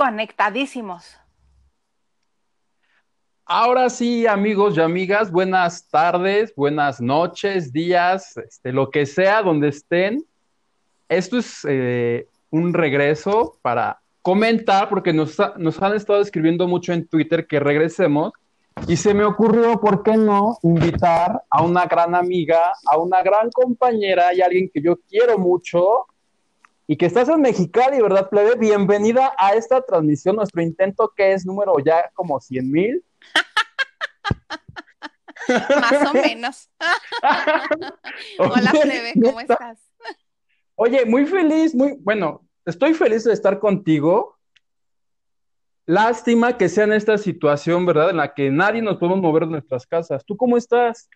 conectadísimos. Ahora sí, amigos y amigas, buenas tardes, buenas noches, días, este, lo que sea, donde estén. Esto es eh, un regreso para comentar, porque nos, nos han estado escribiendo mucho en Twitter que regresemos, y se me ocurrió, ¿por qué no invitar a una gran amiga, a una gran compañera y alguien que yo quiero mucho, y que estás en Mexicali, ¿verdad, plebe? Bienvenida a esta transmisión, nuestro intento que es número ya como 100 mil. Más o menos. Hola, plebe, ¿cómo estás? Oye, muy feliz, muy, bueno, estoy feliz de estar contigo. Lástima que sea en esta situación, ¿verdad? En la que nadie nos podemos mover de nuestras casas. ¿Tú cómo estás?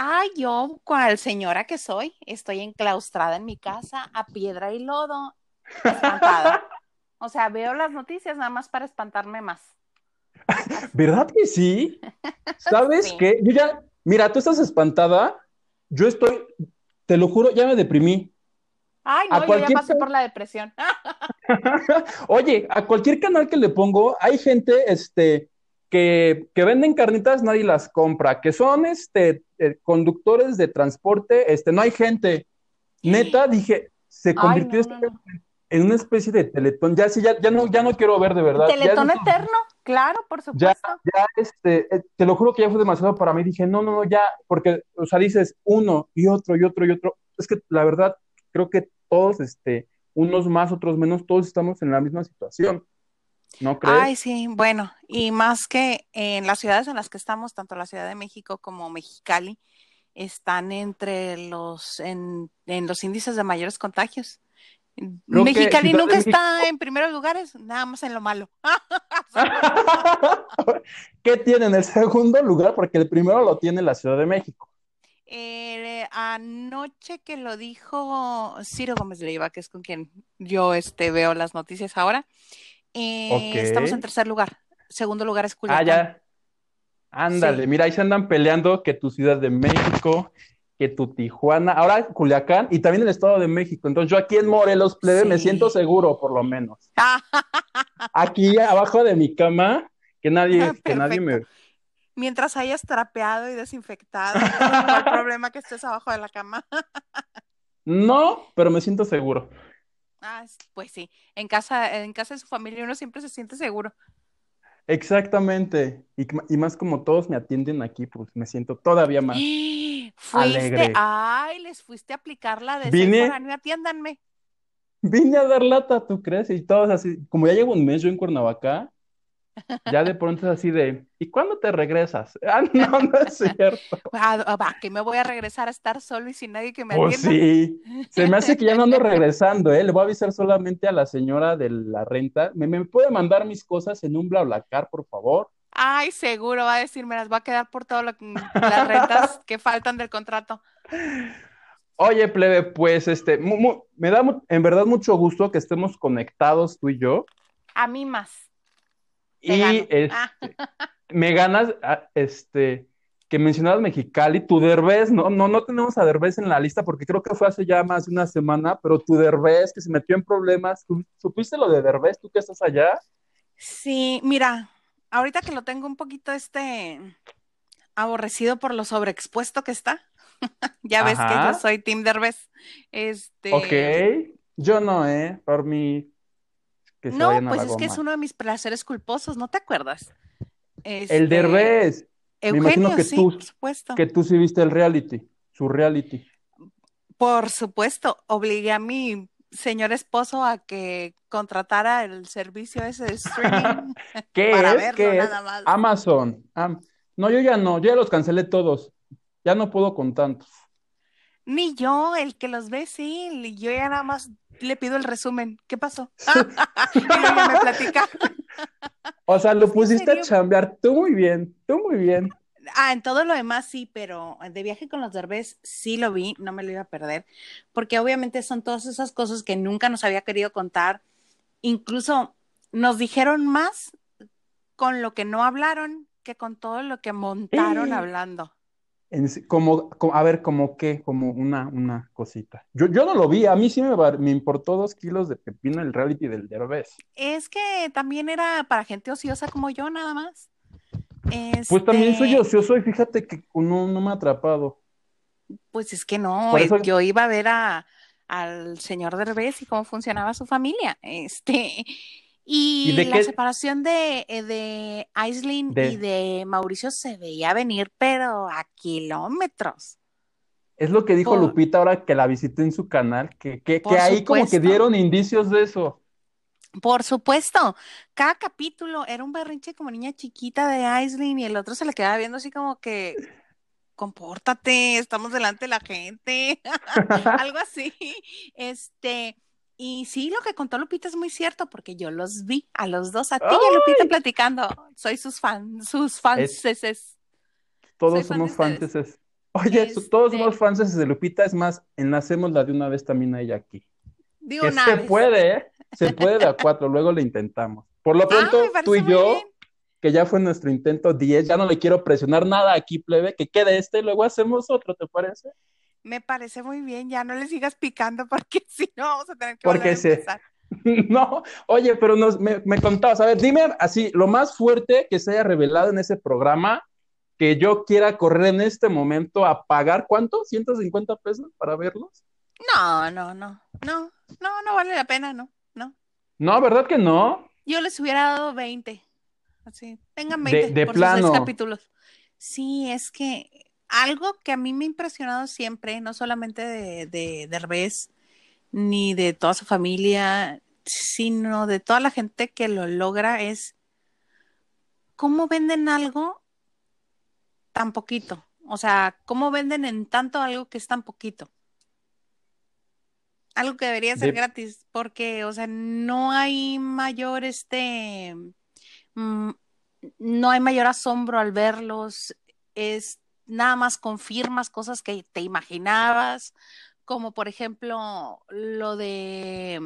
Ay, yo, cual señora que soy, estoy enclaustrada en mi casa a piedra y lodo, espantada. o sea, veo las noticias nada más para espantarme más. ¿Verdad que sí? ¿Sabes qué? Yo ya, mira, tú estás espantada, yo estoy, te lo juro, ya me deprimí. Ay, no, yo ya pasé por la depresión. Oye, a cualquier canal que le pongo, hay gente, este, que, venden carnitas, nadie las compra, que son este, eh, conductores de transporte, este, no hay gente. Neta, dije, se convirtió en una especie de teletón. Ya sí, ya, ya, no, ya no quiero ver de verdad. Teletón eterno, claro, por supuesto. Ya, ya, este, eh, te lo juro que ya fue demasiado para mí. Dije, no, no, no, ya, porque, o sea, dices uno y otro y otro y otro. Es que la verdad, creo que todos, este, unos más, otros menos, todos estamos en la misma situación. ¿No crees? Ay, sí, bueno, y más que en las ciudades en las que estamos, tanto la Ciudad de México como Mexicali, están entre los, en, los índices de mayores contagios. Mexicali nunca está en primeros lugares, nada más en lo malo. ¿Qué tiene en el segundo lugar? Porque el primero lo tiene la Ciudad de México. Eh, anoche que lo dijo Ciro Gómez Leiva, que es con quien yo este, veo las noticias ahora, eh, estamos en tercer lugar. Segundo lugar es Culiacán. Ah, ya. Ándale, mira, ahí se andan peleando que tu Ciudad de México, que tu Tijuana, ahora Culiacán y también el Estado de México. Entonces yo aquí en Morelos, plebe, me siento seguro, por lo menos. aquí abajo de mi cama, que nadie, ah, que nadie me... Mientras hayas trapeado y desinfectado, no hay problema que estés abajo de la cama. no, pero me siento seguro. Ah, pues sí, en casa, en casa de su familia uno siempre se siente seguro. Exactamente. Y, más como todos me atienden aquí, pues me siento todavía más alegre. Ay, les fuiste a aplicar la de Vine, atiéndanme. Vine a dar lata, ¿tú crees? Y todos así, como ya llevo un mes yo en Cuernavaca, ya de pronto es así de, ¿y cuándo te regresas? Ah, no, no es cierto. Ah, ah, va, que me voy a regresar a estar solo y sin nadie que me pues atienda. sí, se me hace que ya no ando regresando, ¿eh? Le voy a avisar solamente a la señora de la renta. ¿Me, puede mandar mis cosas en un BlaBlaCar, por favor? Ay, seguro, va a decir, me las va a quedar por todas las rentas que faltan del contrato. Oye, plebe, pues este, me da en verdad mucho gusto que estemos conectados tú y yo. A mí más y este, me ganas, ah, este, que mencionabas Mexicali, tu Derbez, no, no, no tenemos a Derbez en la lista porque creo que fue hace ya más de una semana, pero tu Derbez que se metió en problemas, ¿supiste lo de Derbez, tú que estás allá? Sí, mira, ahorita que lo tengo un poquito este aborrecido por lo sobreexpuesto que está, ya ves que yo soy Team Derbez. Este... Ok, yo no, ¿eh? Por mi no, pues es que es uno de mis placeres culposos, ¿no te acuerdas? el este, Derbez. Eugenio, Me imagino que sí, tú, por supuesto. Que tú sí viste el reality, su reality. Por supuesto, obligué a mi señor esposo a que contratara el servicio ese de streaming ¿Qué para verlo nada más. Amazon. no, yo ya no, yo ya los cancelé todos. Ya no puedo con tantos. Ni yo, el que los ve, sí, yo ya nada más le pido el resumen. ¿Qué pasó? y me platica. o sea, lo pusiste a chambear tú muy bien, tú muy bien. Ah, en todo lo demás sí, pero de viaje con los derbés sí lo vi, no me lo iba a perder, porque obviamente son todas esas cosas que nunca nos había querido contar. Incluso nos dijeron más con lo que no hablaron que con todo lo que montaron hablando. Como, a ver, como qué, como una, una cosita. Yo, yo no lo vi, a mí sí me, me importó dos kilos de pepino el reality del Derbez. Es que también era para gente ociosa como yo, nada más. Pues también soy este ocioso y fíjate que no, no me ha atrapado. Pues es que no, yo iba a ver a, al señor Derbez y cómo funcionaba su familia. Este, y, la separación de, eh, de Aislinn y de Mauricio se veía venir, pero a kilómetros. Es lo que dijo Lupita ahora que la visité en su canal, que, que, que ahí como que dieron indicios de eso. Por supuesto, cada capítulo era un berrinche como niña chiquita de Aislinn y el otro se le quedaba viendo así como que, compórtate, estamos delante de la gente, algo así. Este, y sí, lo que contó Lupita es muy cierto, porque yo los vi a los dos, a ti y a Lupita platicando. Soy sus fans, sus fans. Todos somos fans. Oye, todos somos este fans de Lupita, es más, enlacémosla de una vez también a ella aquí. De una se puede, ¿eh? Se puede de a cuatro, luego le intentamos. Por lo pronto, tú y yo, que ya fue nuestro intento 10, ya no le quiero presionar nada aquí, plebe, que quede este, luego hacemos otro, ¿te parece? Me parece muy bien, ya no le sigas picando porque si no vamos a tener que porque volver a No, oye, pero nos, me, me contabas, a ver, dime así, lo más fuerte que se haya revelado en ese programa, que yo quiera correr en este momento a pagar, ¿cuánto? ¿150 pesos para verlos? No, no, no, no, no, no vale la pena, no, no. No, ¿verdad que no? Yo les hubiera dado 20, así, tengan 20 de, por plano. capítulos. Sí, es que algo que a mí me ha impresionado siempre, no solamente de, de ni de toda su familia, sino de toda la gente que lo logra, es cómo venden algo tan poquito. O sea, cómo venden en tanto algo que es tan poquito. Algo que debería ser gratis, porque, o sea, no hay mayor este, mm, no hay mayor asombro al verlos. Es nada más confirmas cosas que te imaginabas, como por ejemplo lo de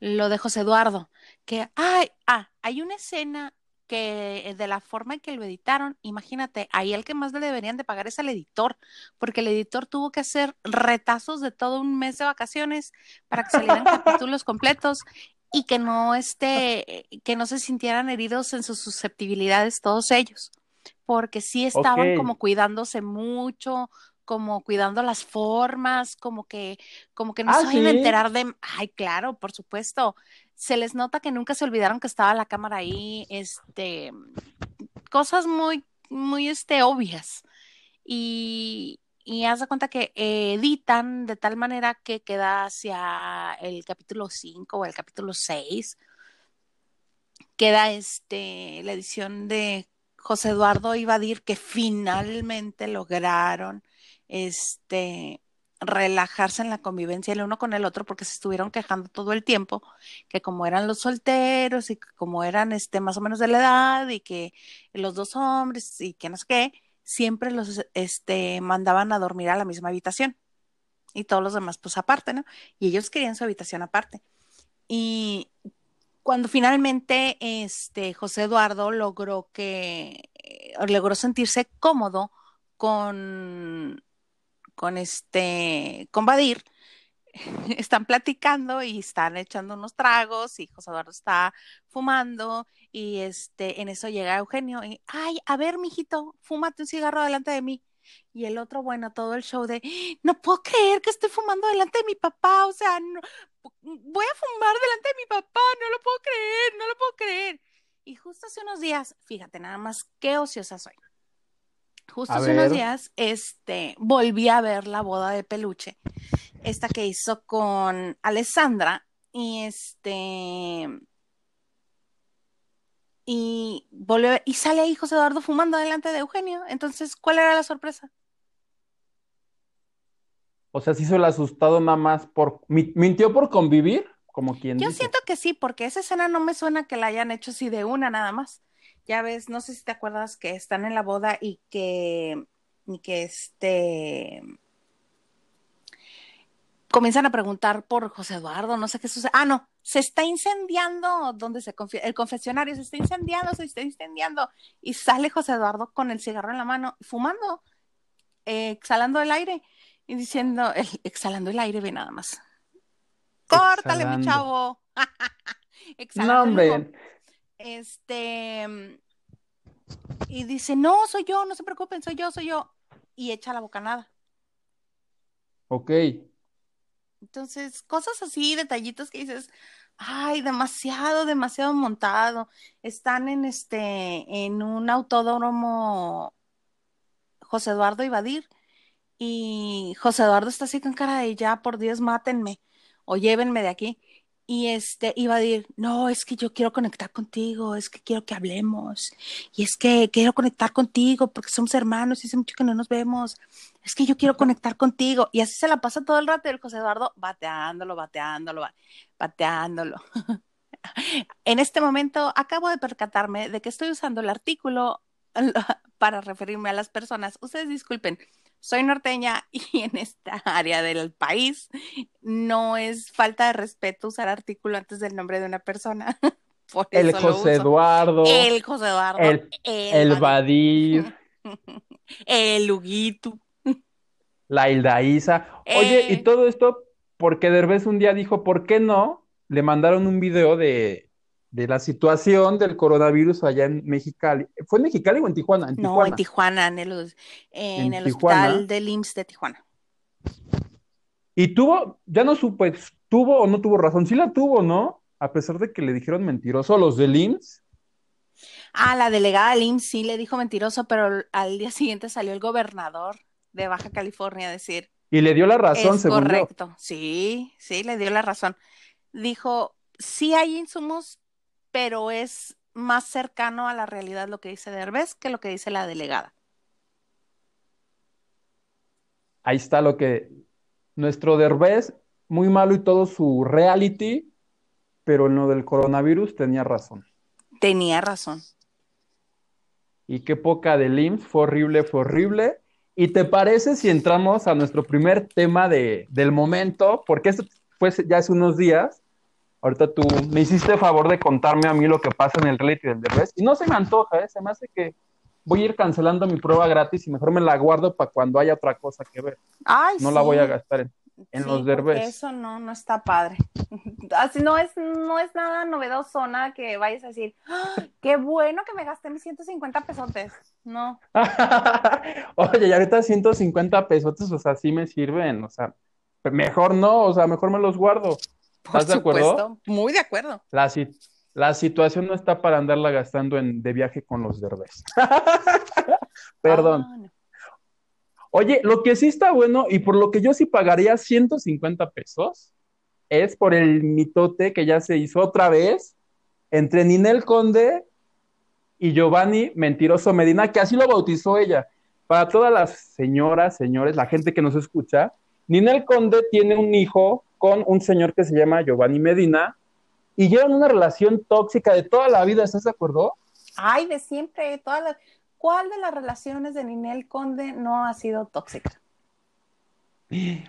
lo de José Eduardo, que ay, ah, hay una escena que de la forma en que lo editaron, imagínate, ahí el que más le deberían de pagar es al editor, porque el editor tuvo que hacer retazos de todo un mes de vacaciones para que salieran capítulos completos y que no esté, que no se sintieran heridos en sus susceptibilidades todos ellos porque sí estaban como cuidándose mucho, como cuidando las formas, como que, como que no se van a enterar de, ay, claro, por supuesto, se les nota que nunca se olvidaron que estaba la cámara ahí, este, cosas muy, muy, este, obvias. Y, y haz de cuenta que editan de tal manera que queda hacia el capítulo 5 o el capítulo 6, queda este, la edición de José Eduardo y Badir que finalmente lograron este relajarse en la convivencia el uno con el otro porque se estuvieron quejando todo el tiempo que como eran los solteros y como eran este más o menos de la edad y que los dos hombres y que no qué siempre los este mandaban a dormir a la misma habitación y todos los demás pues aparte, ¿no? Y ellos querían su habitación aparte. Y cuando finalmente este José Eduardo logró que eh, logró sentirse cómodo con con este con Badir están platicando y están echando unos tragos y José Eduardo está fumando y este en eso llega Eugenio y ay a ver mijito fúmate un cigarro delante de mí y el otro, bueno, todo el show de, no puedo creer que estoy fumando delante de mi papá, o sea, no, voy a fumar delante de mi papá, no lo puedo creer, no lo puedo creer. Y justo hace unos días, fíjate nada más qué ociosa soy. Justo hace unos días, este, volví a ver la boda de peluche, esta que hizo con Alessandra, y este, y volvió, y sale ahí José Eduardo fumando delante de Eugenio. Entonces, ¿cuál era la sorpresa? O sea, se hizo el asustado nada más por. ¿Mintió por convivir? Como quien Yo siento que sí, porque esa escena no me suena que la hayan hecho así de una nada más. Ya ves, no sé si te acuerdas que están en la boda y que. y que este. Comienzan a preguntar por José Eduardo, no sé qué sucede. Ah, no, se está incendiando donde se el confesionario se está incendiando, se está incendiando y sale José Eduardo con el cigarro en la mano fumando eh, exhalando el aire y diciendo, exhalando el aire, ve nada más. Córtale, mi chavo. no, hombre. Este, y dice, no, soy yo, no se preocupen, soy yo, soy yo. Y echa la bocanada. Ok. Entonces, cosas así, detallitos que dices, ay, demasiado, demasiado montado. Están en este, en un autódromo José Eduardo Ibadir. Y José Eduardo está así con cara de ya, por Dios, mátenme o llévenme de aquí. Y este iba a decir, no, es que yo quiero conectar contigo, es que quiero que hablemos, y es que quiero conectar contigo porque somos hermanos y hace mucho que no nos vemos, es que yo quiero conectar contigo. Y así se la pasa todo el rato el José Eduardo bateándolo, bateándolo, bateándolo. en este momento acabo de percatarme de que estoy usando el artículo para referirme a las personas. Ustedes disculpen, soy norteña y en esta área del país no es falta de respeto usar artículo antes del nombre de una persona. el José Eduardo. El José Eduardo. El, el, Badir. el Huguito. La Hilda Isa. Oye, y eh. todo esto porque Derbez un día dijo, ¿por qué no? Le mandaron un video de, de la situación del coronavirus allá en Mexicali. ¿Fue en Mexicali o en Tijuana? no, en Tijuana, en el, en el hospital del IMSS de Tijuana. Y tuvo, ya no supe, tuvo o no tuvo razón. Sí la tuvo, ¿no? A pesar de que le dijeron mentiroso a los del IMSS. Ah, la delegada del IMSS sí le dijo mentiroso, pero al día siguiente salió el gobernador de Baja California a decir. Y le dio la razón, es Correcto, sí, sí, le dio la razón. Dijo, sí hay insumos pero es más cercano a la realidad lo que dice Derbez que lo que dice la delegada. Ahí está lo que nuestro Derbez, muy malo y todo su reality, pero en lo del coronavirus tenía razón. Tenía razón. Y qué poca de LIMS, fue horrible, fue horrible. ¿Y te parece si entramos a nuestro primer tema de, del momento? Porque esto fue ya hace unos días, Ahorita tú me hiciste favor de contarme a mí lo que pasa en el reality del Derbez y no se me antoja, ¿eh? se me hace que voy a ir cancelando mi prueba gratis y mejor me la guardo para cuando haya otra cosa que ver. Ay, no la voy a gastar en, los Derbez. Eso no, no está padre. Así no es, no es nada novedoso, nada que vayas a decir, ¡Ah! qué bueno que me gasté mis 150 pesotes. No. Oye, y ahorita 150 pesotes, o sea, sí me sirven, o sea, mejor no, o sea, mejor me los guardo. ¿Estás de acuerdo? Muy de acuerdo. La, la situación no está para andarla gastando en, de viaje con los derbés. Perdón. Ah, Oye, lo que sí está bueno y por lo que yo sí pagaría 150 pesos es por el mitote que ya se hizo otra vez entre Ninel Conde y Giovanni Mentiroso Medina, que así lo bautizó ella. Para todas las señoras, señores, la gente que nos escucha, Ninel Conde tiene un hijo con un señor que se llama Giovanni Medina y llevan una relación tóxica de toda la vida, ¿estás de acuerdo? Ay, de siempre, toda ¿cuál de las relaciones de Ninel Conde no ha sido tóxica?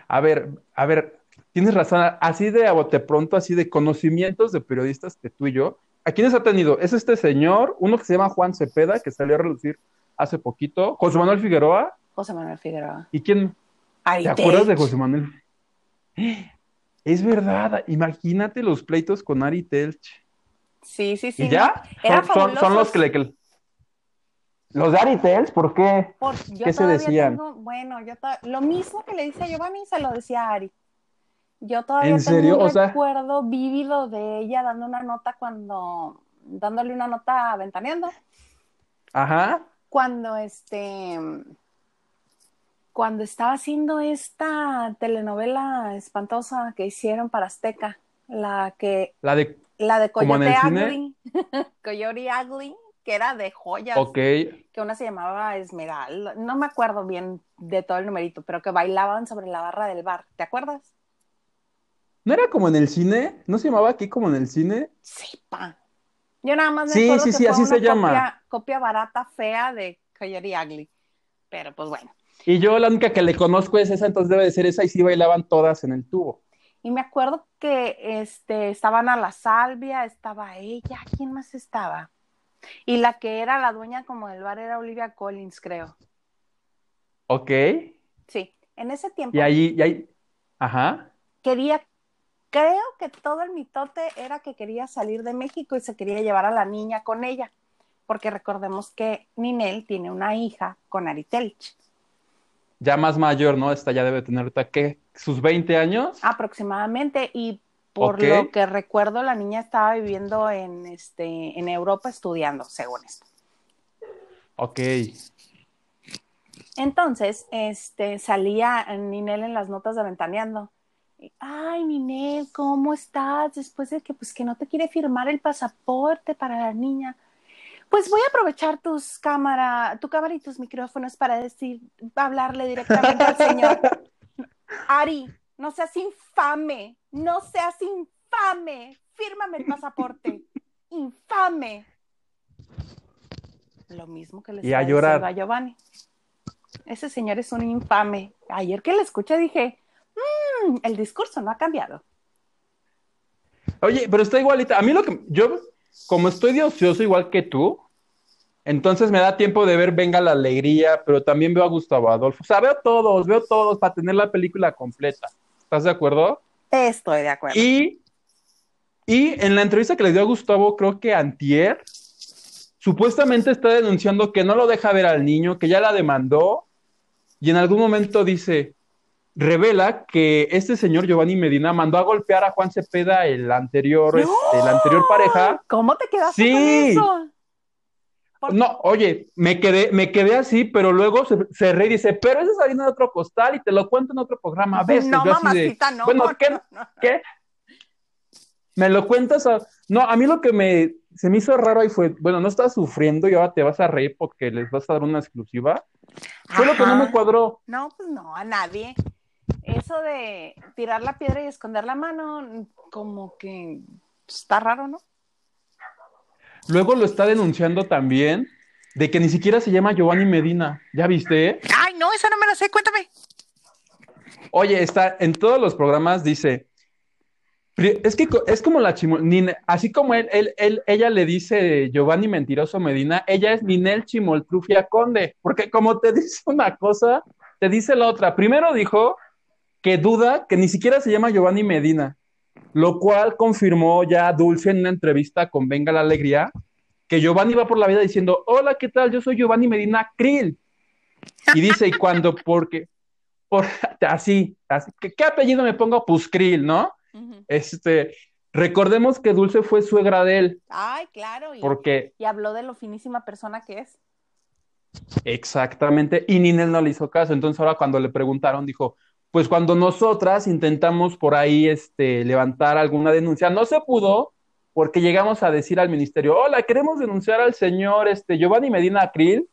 A ver, a ver, tienes razón, así de a bote pronto, así de conocimientos de periodistas que tú y yo, ¿a quiénes ha tenido? Es este señor, uno que se llama Juan Cepeda, que salió a relucir hace poquito, José Manuel Figueroa. José Manuel Figueroa. ¿Y quién? ¿Te acuerdas de José Manuel? Es verdad, imagínate los pleitos con Ari Telch. Sí, sí, sí. ¿Y ya? son, los que le... Los de Ari Telch, ¿por qué? ¿Qué se decían? bueno, yo lo mismo que le dice a Giovanni se lo decía a Ari. Yo todavía tengo un recuerdo vívido de ella dando una nota cuando, dándole una nota ventaneando. Ajá. Cuando este, cuando estaba haciendo esta telenovela espantosa que hicieron para Azteca, la que la de la de Coyote Ugly, Coyote Ugly, que era de joyas, que una se llamaba Esmeralda, no me acuerdo bien de todo el numerito, pero que bailaban sobre la barra del bar, ¿te acuerdas? ¿No era como en el cine? ¿No se llamaba aquí como en el cine? Sí, pa. Yo nada más me sí, sí, sí, así se llama. Copia barata, fea de Coyote Ugly. Pero pues bueno. Y yo la única que le conozco es esa, entonces debe de ser esa y sí bailaban todas en el tubo. Y me acuerdo que este, estaban a la salvia, estaba ella, ¿quién más estaba? Y la que era la dueña como del bar era Olivia Collins, creo. Ok. Sí, en ese tiempo. Y ahí, y ahí, ajá. Quería, creo que todo el mitote era que quería salir de México y se quería llevar a la niña con ella, porque recordemos que Ninel tiene una hija con Ari Telch. Ya más mayor, ¿no? Esta ya debe tener ahorita, ¿qué? ¿Sus 20 años? Aproximadamente, y por lo que recuerdo, la niña estaba viviendo en, este, en Europa estudiando, según esto. Ok. Entonces, este, salía Ninel en las notas de Ventaneando. Ay, Ninel, ¿cómo estás? Después de que, pues, que no te quiere firmar el pasaporte para la niña. Pues voy a aprovechar tus cámara, tu cámara y tus micrófonos para decir, hablarle directamente al señor. Ari, no seas infame, no seas infame, fírmame el pasaporte, infame. Lo mismo que le Y a llorar. a Giovanni. Ese señor es un infame. Ayer que le escuché dije, "Mm, el discurso no ha cambiado. Oye, pero está igualita. A mí lo que yo, como estoy de ocioso igual que tú, entonces me da tiempo de ver Venga la Alegría, pero también veo a Gustavo Adolfo. O sea, veo todos, veo todos para tener la película completa. ¿Estás de acuerdo? Estoy de acuerdo. Y, y en la entrevista que le dio a Gustavo, creo que Antier, supuestamente está denunciando que no lo deja ver al niño, que ya la demandó, y en algún momento dice, revela que este señor Giovanni Medina mandó a golpear a Juan Cepeda, el anterior, ¡No! este, la anterior pareja. ¿Cómo te quedaste Sí. con eso? ¿Por- No, oye, me quedé, me quedé así, pero luego se, se re y dice, pero esa es harina de otro costal y te lo cuento en otro programa. A veces no, de, mamacita, no. bueno, no, ¿qué? no, no. ¿Qué? ¿Me lo cuentas? a- No, a mí lo que me se me hizo raro ahí fue, bueno, no estás sufriendo y ahora te vas a reír porque les vas a dar una exclusiva. Fue lo que no me cuadró. No, pues no, a nadie. Eso de tirar la piedra y esconder la mano, como que está raro, ¿no? Luego lo está denunciando también de que ni siquiera se llama Giovanni Medina. ¿Ya viste? Ay, no, esa no me la sé, cuéntame. Oye, está en todos los programas, dice. Es que es como la chimo, Nine- así como él, él, él- ella le dice Giovanni Mentiroso Medina, ella es Ninel Chimoltrufia Conde, porque como te dice una cosa, te dice la otra. Primero dijo que duda que ni siquiera se llama Giovanni Medina, lo cual confirmó ya Dulce en una entrevista con Venga la Alegría, que Giovanni va por la vida diciendo, hola, ¿qué tal? Yo soy Giovanni Medina Krill. Y dice, y cuando, porque, por, así, así, ¿qué, qué apellido me pongo? Pues Krill, ¿no? Este, recordemos que Dulce fue suegra de él, Ay, claro, y, porque y habló de lo finísima persona que es. exactamente, y Ninel no le hizo caso. Entonces ahora cuando le preguntaron, dijo, pues cuando nosotras intentamos por ahí este, levantar alguna denuncia, no se pudo porque llegamos a decir al ministerio, hola, queremos denunciar al señor este, Giovanni Medina Krill,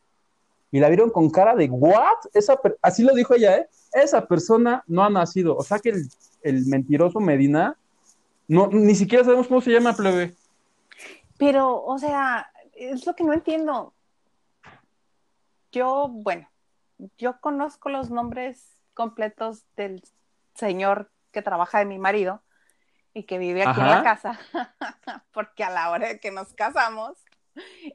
y la vieron con cara de, ¿what? Esa Así lo dijo ella, ¿eh? Esa persona no ha nacido. O sea que el, el mentiroso Medina, no, ni siquiera sabemos cómo se llama, plebe. Pero, o sea, es lo que no entiendo. Yo, bueno, yo conozco los nombres completos del señor que trabaja de mi marido y que vive aquí en la casa, porque a la hora de que nos casamos,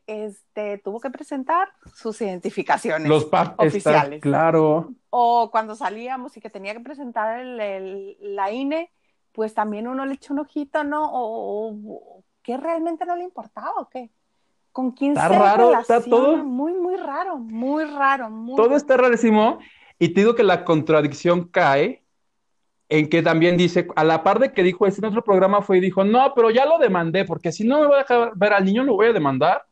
este, tuvo que presentar sus identificaciones Los oficiales. claro. O cuando salíamos y que tenía que presentar el, el- la INE, pues también uno le echó un ojito, ¿no? O, o- que realmente no le importaba o qué. ¿Con quién Está se raro, está relaciona? todo- Muy, muy raro, muy raro, muy Todo está rarísimo. Y te digo que la contradicción cae en que también dice, a la par de que dijo este en otro programa fue y dijo, no, pero ya lo demandé, porque si no me voy a dejar ver al niño, lo voy a demandar.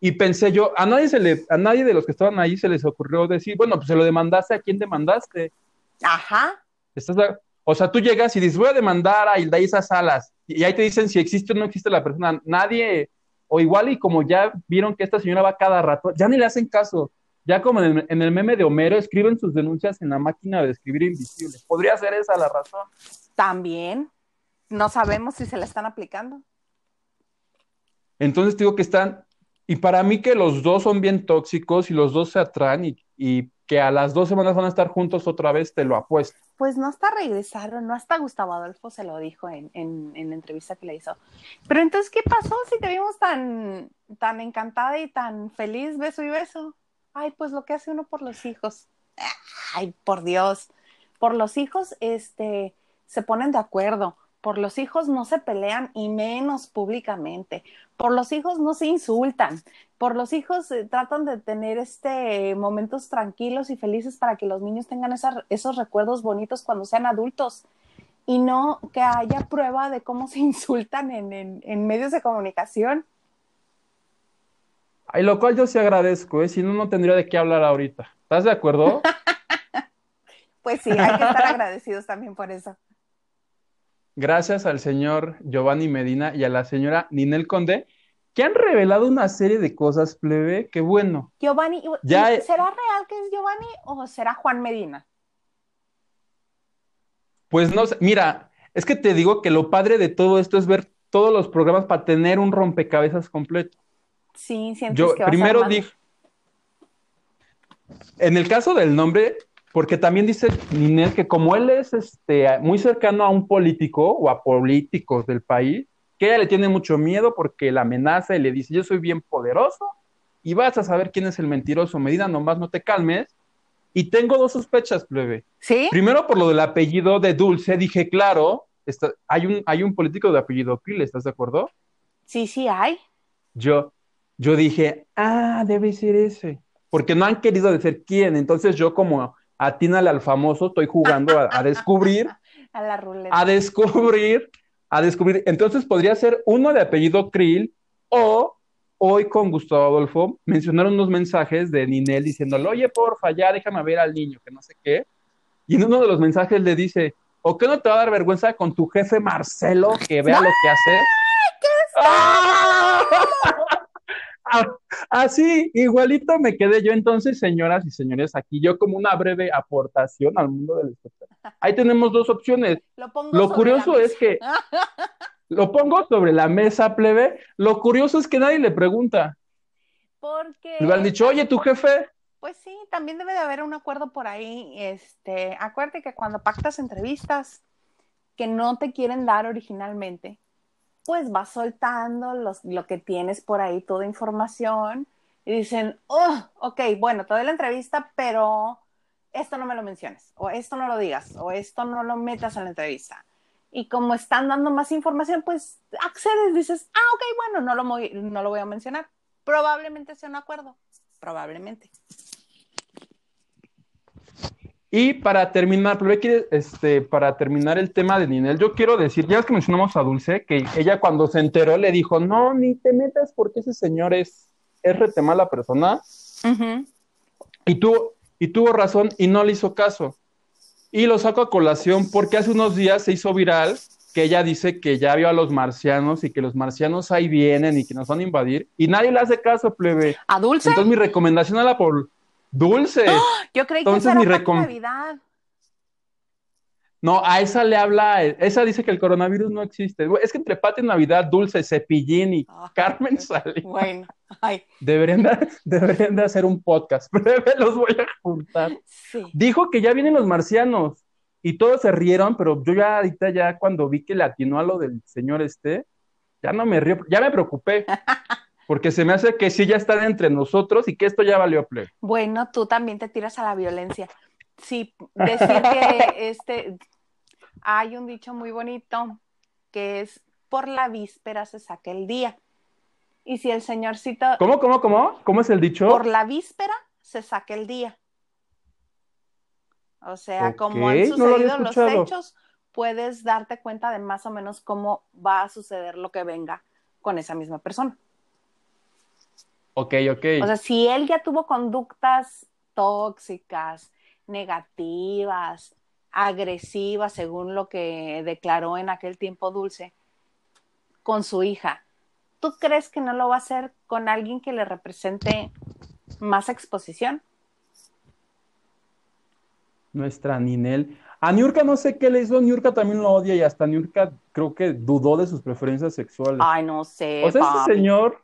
Y pensé yo, a nadie se le, a nadie de los que estaban ahí se les ocurrió decir, bueno, pues se lo demandaste, ¿a quién demandaste? Ajá. ¿Estás O sea, tú llegas y dices, voy a demandar a Hilda Isa Salas, y ahí te dicen si existe o no existe la persona. Nadie, o igual y como ya vieron que esta señora va cada rato, ya ni le hacen caso. Ya como en el, en el meme de Homero, escriben sus denuncias en la máquina de escribir invisible. Podría ser esa la razón. También no sabemos si se la están aplicando. Entonces digo que están, y para mí que los dos son bien tóxicos y los dos se atraen y, y que a las dos semanas van a estar juntos otra vez, te lo apuesto. Pues no hasta regresaron, no hasta Gustavo Adolfo se lo dijo en, en, en la entrevista que le hizo. Pero entonces, ¿qué pasó si te vimos tan, tan encantada y tan feliz, beso y beso? Ay, pues lo que hace uno por los hijos. Ay, por Dios. Por los hijos, este, se ponen de acuerdo. Por los hijos no se pelean y menos públicamente. Por los hijos no se insultan. Por los hijos eh, tratan de tener este momentos tranquilos y felices para que los niños tengan esos recuerdos bonitos cuando sean adultos y no que haya prueba de cómo se insultan en, medios de comunicación. Ay, lo cual yo sí agradezco, ¿eh? si no, no tendría de qué hablar ahorita. ¿Estás de acuerdo? pues sí, hay que estar agradecidos también por eso gracias al señor Giovanni Medina y a la señora Ninel Conde, que han revelado una serie de cosas, plebe, que bueno. Giovanni, ¿será real que es Giovanni o será Juan Medina? Pues no sé, mira, es que te digo que lo padre de todo esto es ver todos los programas para tener un rompecabezas completo. Sí, sientes Yo que primero dije, en el caso del nombre, porque también dice Ninel que como él es este, muy cercano a un político o a políticos del país, que ella le tiene mucho miedo porque la amenaza y le dice, yo soy bien poderoso y vas a saber quién es el mentiroso, Medina, nomás no te calmes. Y tengo dos sospechas, plebe. ¿Sí? Primero, por lo del apellido de Dulce, dije, claro, hay, un, hay un político de apellido Pile, ¿estás de acuerdo? Sí, sí, hay. Yo, yo dije, ah, debe ser ese, porque no han querido decir quién. Entonces yo como atínale al famoso, estoy jugando a, descubrir. a la ruleta. A descubrir, a descubrir. Entonces podría ser uno de apellido Krill o hoy con Gustavo Adolfo mencionaron unos mensajes de Ninel diciéndole, oye, porfa, ya déjame ver al niño, que no sé qué. Y en uno de los mensajes le dice, ¿o qué no te va a dar vergüenza con tu jefe Marcelo que vea lo que hace? ¡Qué ¡Ah! Así, igualito me quedé yo entonces, señoras y señores, aquí yo como una breve aportación al mundo del espectáculo. Ahí tenemos dos opciones. Lo, curioso es que lo pongo sobre la mesa, plebe. Lo curioso es que nadie le pregunta. Porque le han dicho, oye, tu jefe. Pues sí, también debe de haber un acuerdo por ahí. Este, acuérdate que cuando pactas entrevistas que no te quieren dar originalmente, pues vas soltando los, lo que tienes por ahí, toda información, y dicen, oh, ok, bueno, toda la entrevista, pero esto no me lo menciones, o esto no lo digas, o esto no lo metas en la entrevista. Y como están dando más información, pues accedes, dices, ah, ok, bueno, no lo, no lo voy a mencionar. Probablemente sea un acuerdo, probablemente. Y para terminar, este, para terminar el tema de Ninel, yo quiero decir, ya es que mencionamos a Dulce, que ella cuando se enteró le dijo, no, ni te metas porque ese señor es, es rete mala persona. y, tuvo, y tuvo razón y no le hizo caso. Y lo saco a colación porque hace unos días se hizo viral que ella dice que ya vio a los marcianos y que los marcianos ahí vienen y que nos van a invadir y nadie le hace caso, plebe. ¿A Dulce? Entonces mi recomendación a la por Dulce. ¡Ah! Yo creí que era mi Navidad. No, a esa le habla, esa dice que el coronavirus no existe. Es que entre Pati Navidad, Dulce, Cepillín y ah, Carmen Salinas. Bueno, ay. Deberían de, deberían de hacer un podcast, breve, los voy a juntar. Sí. Dijo que ya vienen los marcianos y todos se rieron, pero yo ya ahorita ya cuando vi que le atinó a lo del señor este, ya no me río, ya me preocupé. porque se me hace que sí ya están entre nosotros y que esto ya valió play. Bueno, tú también te tiras a la violencia. Sí, decir que este hay un dicho muy bonito que es por la víspera se saca el día. Y si el señorcito ¿Cómo, cómo, cómo? ¿Cómo es el dicho? Por la víspera se saca el día. O sea, como han sucedido los hechos, puedes darte cuenta de más o menos cómo va a suceder lo que venga con esa misma persona. Ok, ok. O sea, si él ya tuvo conductas tóxicas, negativas, agresivas, según lo que declaró en aquel tiempo Dulce, con su hija, ¿tú crees que no lo va a hacer con alguien que le represente más exposición? Nuestra Ninel. A Niurka no sé qué le hizo, Niurka también lo odia y hasta Niurka creo que dudó de sus preferencias sexuales. Ay, no sé. O sea, ese señor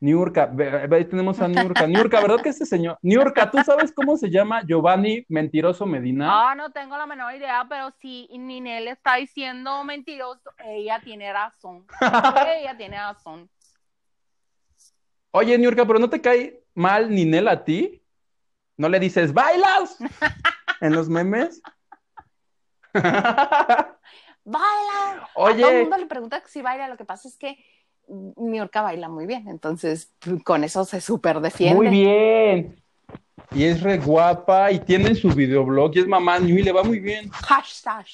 Niurka, ahí tenemos a Niurka. Niurka, ¿verdad que este señor? Niurka, ¿tú sabes cómo se llama Giovanni Mentiroso Medina? Ah, no tengo la menor idea, pero si Ninel está diciendo mentiroso, ella tiene razón. ella tiene razón. Oye, Niurka, ¿pero no te cae mal Ninel a ti? ¿No le dices, bailas? en los memes. baila. Oye. A todo el mundo le pregunta si baila, lo que pasa es que Niurka baila muy bien, entonces pues, con eso se súper defiende. Muy bien. Y es re guapa y tiene su videoblog y es mamá y le va muy bien. Hashtag.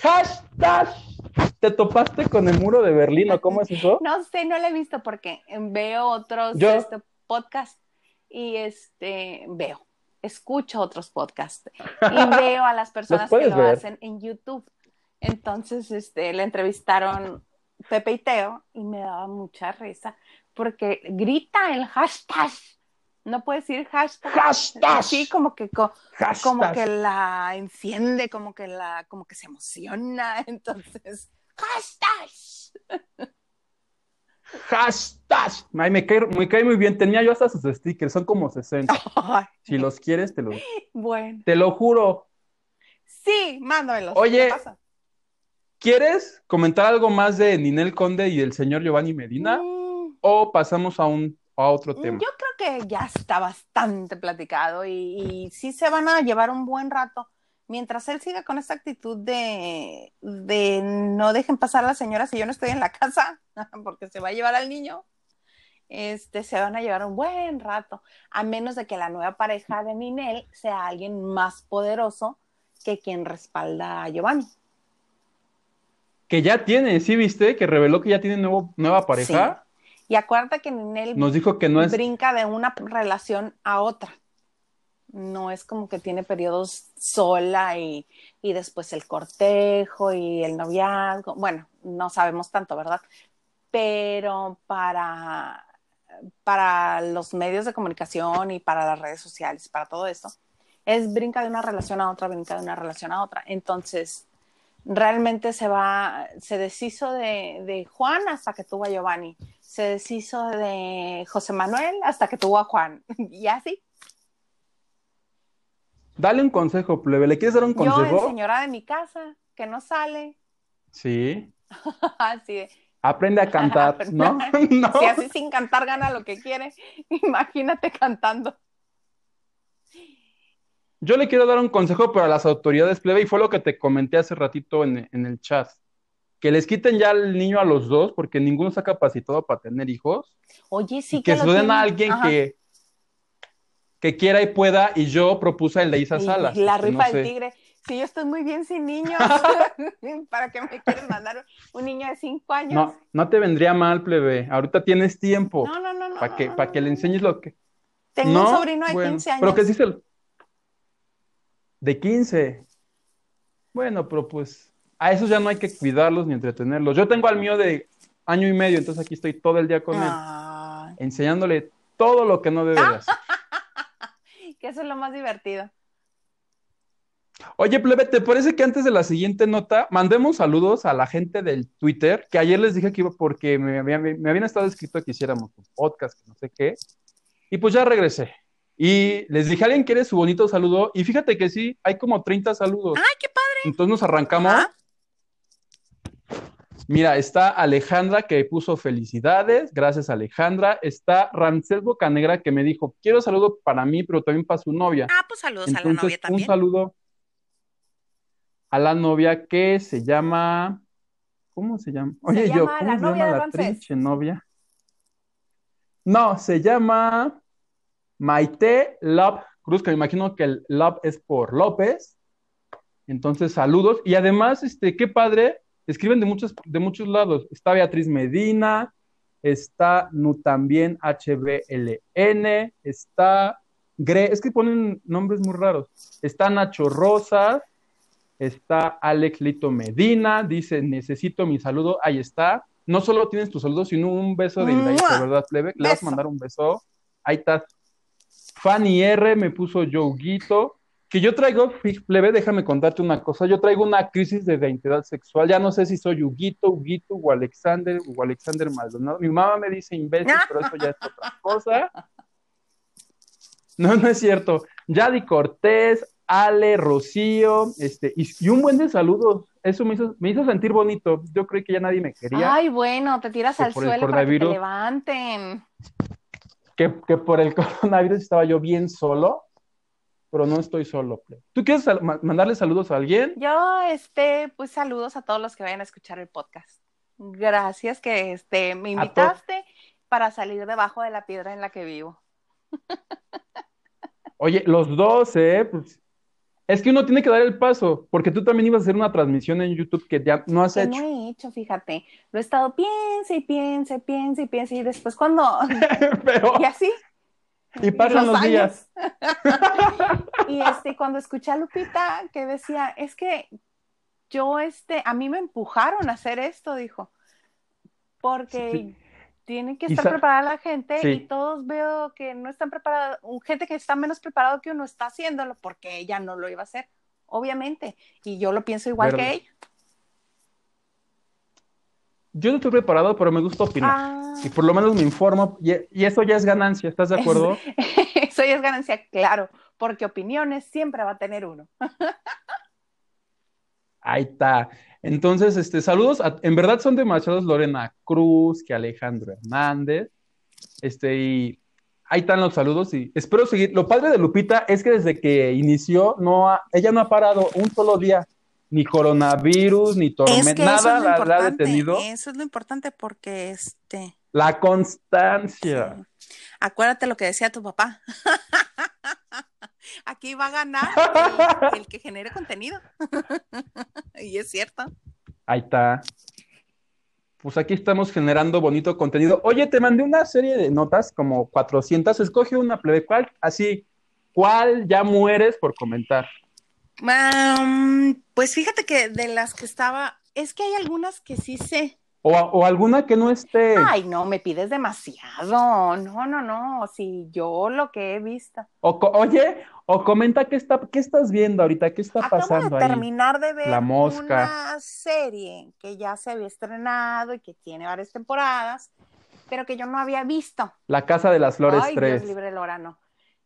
Hashtag. ¿Te topaste con el muro de Berlín o cómo es eso? No sé, no lo he visto porque veo otros Yo- este, podcasts y este veo, escucho otros podcasts y veo a las personas que lo ver. hacen en YouTube. Entonces, este, le entrevistaron Pepe y Teo y me daba mucha risa porque grita el hashtag. No puede decir hashtag. Hashtag. Sí, como que co- Hashtag. como que la enciende, como que la, como que se emociona. Entonces, hashtag. Hashtag. Ay, me cae, me cae muy bien. Tenía yo hasta sus stickers, son como 60. Ay, Si los quieres, te los, bueno. te lo juro. Sí, mándamelos. Oye. ¿Qué pasa? ¿Quieres comentar algo más de Ninel Conde y el señor Giovanni Medina? Mm, ¿O pasamos a un a otro yo tema? creo que ya está bastante platicado y, y sí se van a llevar un buen rato. Mientras él siga con esta actitud de, de no dejen pasar a las señoras si yo no estoy en la casa, porque se va a llevar al niño, este, se van a llevar un buen rato, a menos de que la nueva pareja de Ninel sea alguien más poderoso que quien respalda a Giovanni. Que ya tiene, ¿sí viste? Que reveló que ya tiene nuevo, nueva pareja. Y acuérdate que Ninel Nos dijo que no es. brinca de una relación a otra. No es como que tiene periodos sola y, y después el cortejo y el noviazgo. Bueno, no sabemos tanto, ¿verdad? Pero para, para los medios de comunicación y para las redes sociales, para todo esto, es brinca de una relación a otra, brinca de una relación a otra. Entonces, realmente se va, se deshizo de, de Juan hasta que tuvo a Giovanni, se deshizo de José Manuel hasta que tuvo a Juan, y así. Dale un consejo, plebe. ¿Le quieres dar un Yo, consejo? señora de mi casa, que no sale, Sí. así de, Aprende a cantar, ¿no? no. si así sin cantar gana lo que quiere, imagínate cantando. Yo le quiero dar un consejo para las autoridades, plebe, y fue lo que te comenté hace ratito en, en el chat. Que les quiten ya al niño a los dos, porque ninguno está capacitado para tener hijos. Oye, sí y que que se den a alguien Ajá. que, que quiera y pueda, y yo propuse el de Isa Salas. la este, rifa no del sé. tigre. Sí, yo estoy muy bien sin niños. ¿Para qué me quieres mandar un niño de cinco años? No, no te vendría mal, plebe. Ahorita tienes tiempo no, no, no. para no, que, no, para no, que le enseñes lo que. Tengo no, un sobrino de bueno, 15 años. Pero que sí se lo- De 15. Bueno, pero pues a esos ya no hay que cuidarlos ni entretenerlos. Yo tengo al mío de año y medio, entonces aquí estoy todo el día con él, Ay, enseñándole todo lo que no debe de hacer. que eso es lo más divertido. Oye, plebe, ¿te parece que antes de la siguiente nota mandemos saludos a la gente del Twitter? Que ayer les dije que iba porque me habían, me habían estado escrito que hiciéramos un podcast, que no sé qué. Y pues ya regresé. Y les dije, ¿alguien quiere su bonito saludo? Y fíjate que sí, hay como 30 saludos. ¡Ay, qué padre! Entonces nos arrancamos. Mira, está Alejandra que puso felicidades, gracias Alejandra. Está Rancel Bocanegra que me dijo, quiero saludo para mí, pero también para su novia. Ah, pues saludos a la novia un también. saludo a la novia que se llama, ¿cómo se llama? Oye, Se yo, llama ¿cómo la se novia llama de la Ramsés. novia? No, se llama Maite Love Cruz, que me imagino que el Love es por López. Entonces, saludos. Y además, este, qué padre, escriben de muchos, de muchos lados. Está Beatriz Medina, está Nu también HBLN, está Gre, es que ponen nombres muy raros. Está Nacho Rosas, está Alex Lito Medina, dice, necesito mi saludo, ahí está. No solo tienes tu saludo, sino un beso de. ¿verdad, plebe? Le vas a mandar un beso. Ahí está. Fanny R me puso Yoguito. Que yo traigo, plebe, déjame contarte una cosa. Yo traigo una crisis de identidad sexual. Ya no sé si soy Huguito, Huguito o Alexander o Alexander Maldonado. Mi mamá me dice imbécil, pero eso ya es otra cosa. No, no es cierto. Yadi Cortés, Ale, Rocío, este, y, y un buen de saludos. Eso me hizo, me hizo sentir bonito. Yo creí que ya nadie me quería. Ay, bueno, te tiras al suelo para que te levanten. Que, que por el coronavirus estaba yo bien solo, pero no estoy solo. ¿Tú quieres mandarle saludos a alguien? Yo, este, pues saludos a todos los que vayan a escuchar el podcast. Gracias que este, me invitaste para salir debajo de la piedra en la que vivo. Oye, los dos, ¿eh? Pues, es que uno tiene que dar el paso, porque tú también ibas a hacer una transmisión en YouTube que ya no has hecho. No he hecho, fíjate. Lo he estado piense y piense, piense y piense, y después cuando. y así. Y pasan los, días. y este, cuando escuché a Lupita que decía, es que yo, este, a mí me empujaron a hacer esto, dijo. Porque tiene que estar preparada la gente y todos veo que no están preparados, gente que está menos preparado que uno está haciéndolo porque ella no lo iba a hacer, obviamente, y yo lo pienso igual que ella. Yo no estoy preparado, pero me gusta opinar. Ah. Y por lo menos me informo, y, eso ya es ganancia, ¿estás de acuerdo? eso ya es ganancia, claro, porque opiniones siempre va a tener uno. Ahí está. Entonces, este, saludos. en verdad son demasiados Lorena Cruz, que Alejandro Hernández. Este, y ahí están los saludos y espero seguir. Lo padre de Lupita es que desde que inició, no ella no ha parado un solo día. Ni coronavirus, ni tormenta, nada la, ha detenido. Eso es lo importante porque este. La constancia. Acuérdate lo que decía tu papá. Aquí va a ganar el, que genere contenido. y es cierto. Ahí está. Pues aquí estamos generando bonito contenido. Oye, te mandé una serie de notas, como 400. Escoge una plebe. ¿Cuál? Así, ¿cuál ya mueres por comentar? pues fíjate que de las que estaba, es que hay algunas que sí sé. O, alguna que no esté. Ay, no, me pides demasiado. No, no, no. Si yo lo que he visto. oye, o comenta qué, está, qué estás viendo ahorita, qué está Acabo pasando de terminar de ver La mosca. una serie que ya se había estrenado y que tiene varias temporadas, pero que yo no había visto. La Casa de las Flores Ay, 3. Dios libre Lorano.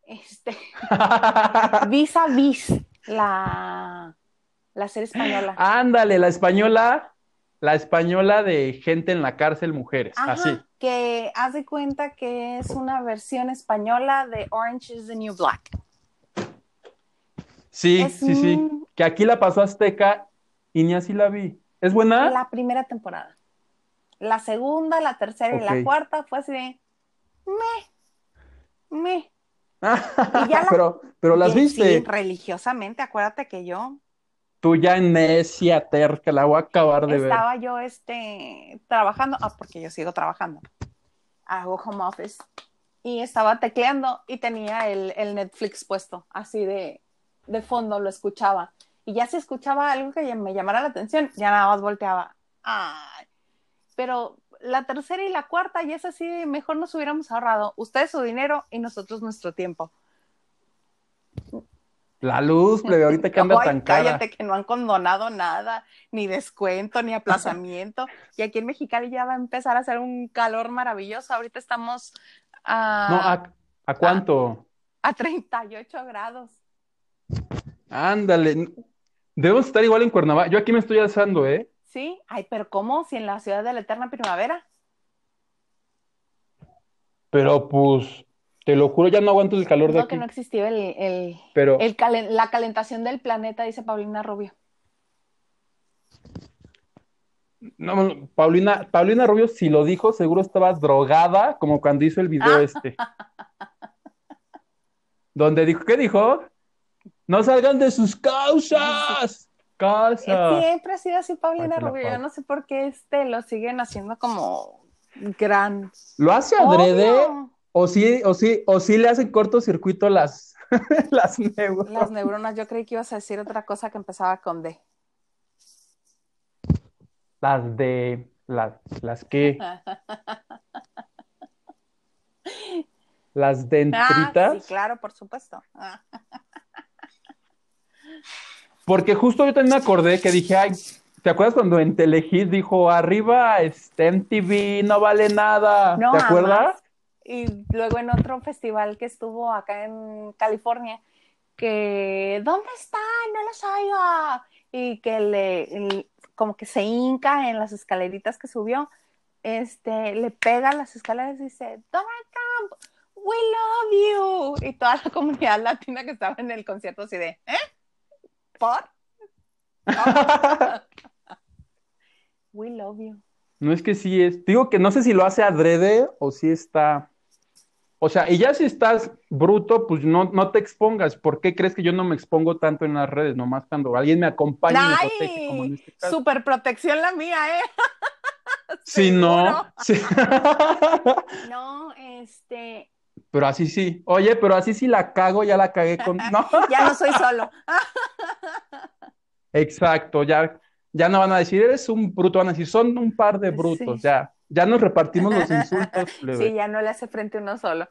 Este. vis a vis, la, la serie española. Ándale, la española la española de gente en la cárcel, mujeres, así. Que hace cuenta que es una versión española de Orange is the New Black. Sí, sí, sí. Que aquí la pasó Azteca y ni así la vi. ¿Es buena? La primera temporada. La segunda, la tercera y la cuarta fue así de. Me. Me. pero, pero las viste. Sí, religiosamente, acuérdate que yo tú ya en necia, terca, la voy a acabar de ver. Estaba yo este, trabajando, ah, porque yo sigo trabajando, hago home office, y estaba tecleando y tenía el, el Netflix puesto, así de, de fondo, lo escuchaba. Y ya si escuchaba algo que me llamara la atención, ya nada más volteaba. Ay. Pero la tercera y la cuarta, ya es así, mejor nos hubiéramos ahorrado. Ustedes su dinero y nosotros nuestro tiempo. La luz, plebe, ahorita que anda tan cara. Cállate que no han condonado nada, ni descuento, ni aplazamiento. y aquí en Mexicali ya va a empezar a hacer un calor maravilloso. Ahorita estamos a... No, ¿a, cuánto? A, a 38 grados. Ándale. Debemos estar igual en Cuernavaca. Yo aquí me estoy alzando, ¿eh? Sí. Ay, pero ¿cómo? Si en la ciudad de la eterna primavera. Pero pues te lo juro, ya no aguanto el calor de aquí. que no existió el, el, Pero... el la calentación del planeta, dice Paulina Rubio. No, Paulina, Paulina Rubio, si lo dijo, seguro estaba drogada, como cuando hizo el video ah. este. Donde dijo, ¿qué dijo? No salgan de sus causas. Casa. Siempre ha sido así Paulina Rubio. Yo no sé por qué este lo siguen haciendo como gran. ¿Lo hace adrede? O sí, o sí, o sí le hacen cortocircuito las, las neuronas. Las neuronas, yo creí que ibas a decir otra cosa que empezaba con D. Las de las, las que. las dentritas. Ah, sí, claro, por supuesto. Porque justo yo también me acordé que dije, ay, ¿te acuerdas cuando en Telehit dijo arriba, este MTV no vale nada? ¿Te acuerdas? Y luego en otro festival que estuvo acá en California, que ¿dónde está? No los oigo. Y que le, como que se hinca en las escaleritas que subió, este, le pega a las escaleras y dice, Donald Trump, we love you. Y toda la comunidad latina que estaba en el concierto así de, ¿eh? ¿Por? we love you. No es que sí es. Digo que no sé si lo hace adrede o si está. O sea, y ya si estás bruto, pues no, no te expongas. ¿Por qué crees que yo no me expongo tanto en las redes? Nomás cuando alguien me acompaña y me protege, como en este caso. Super protección la mía, ¿eh? Sí, no. No, este. Pero así sí. Oye, pero así sí la cago, ya la cagué con. No. ya no soy solo. Exacto, ya, ya no van a decir, eres un bruto, van a decir, son un par de brutos, Sí. ya. Ya nos repartimos los insultos. Sí, ya no le hace frente uno solo.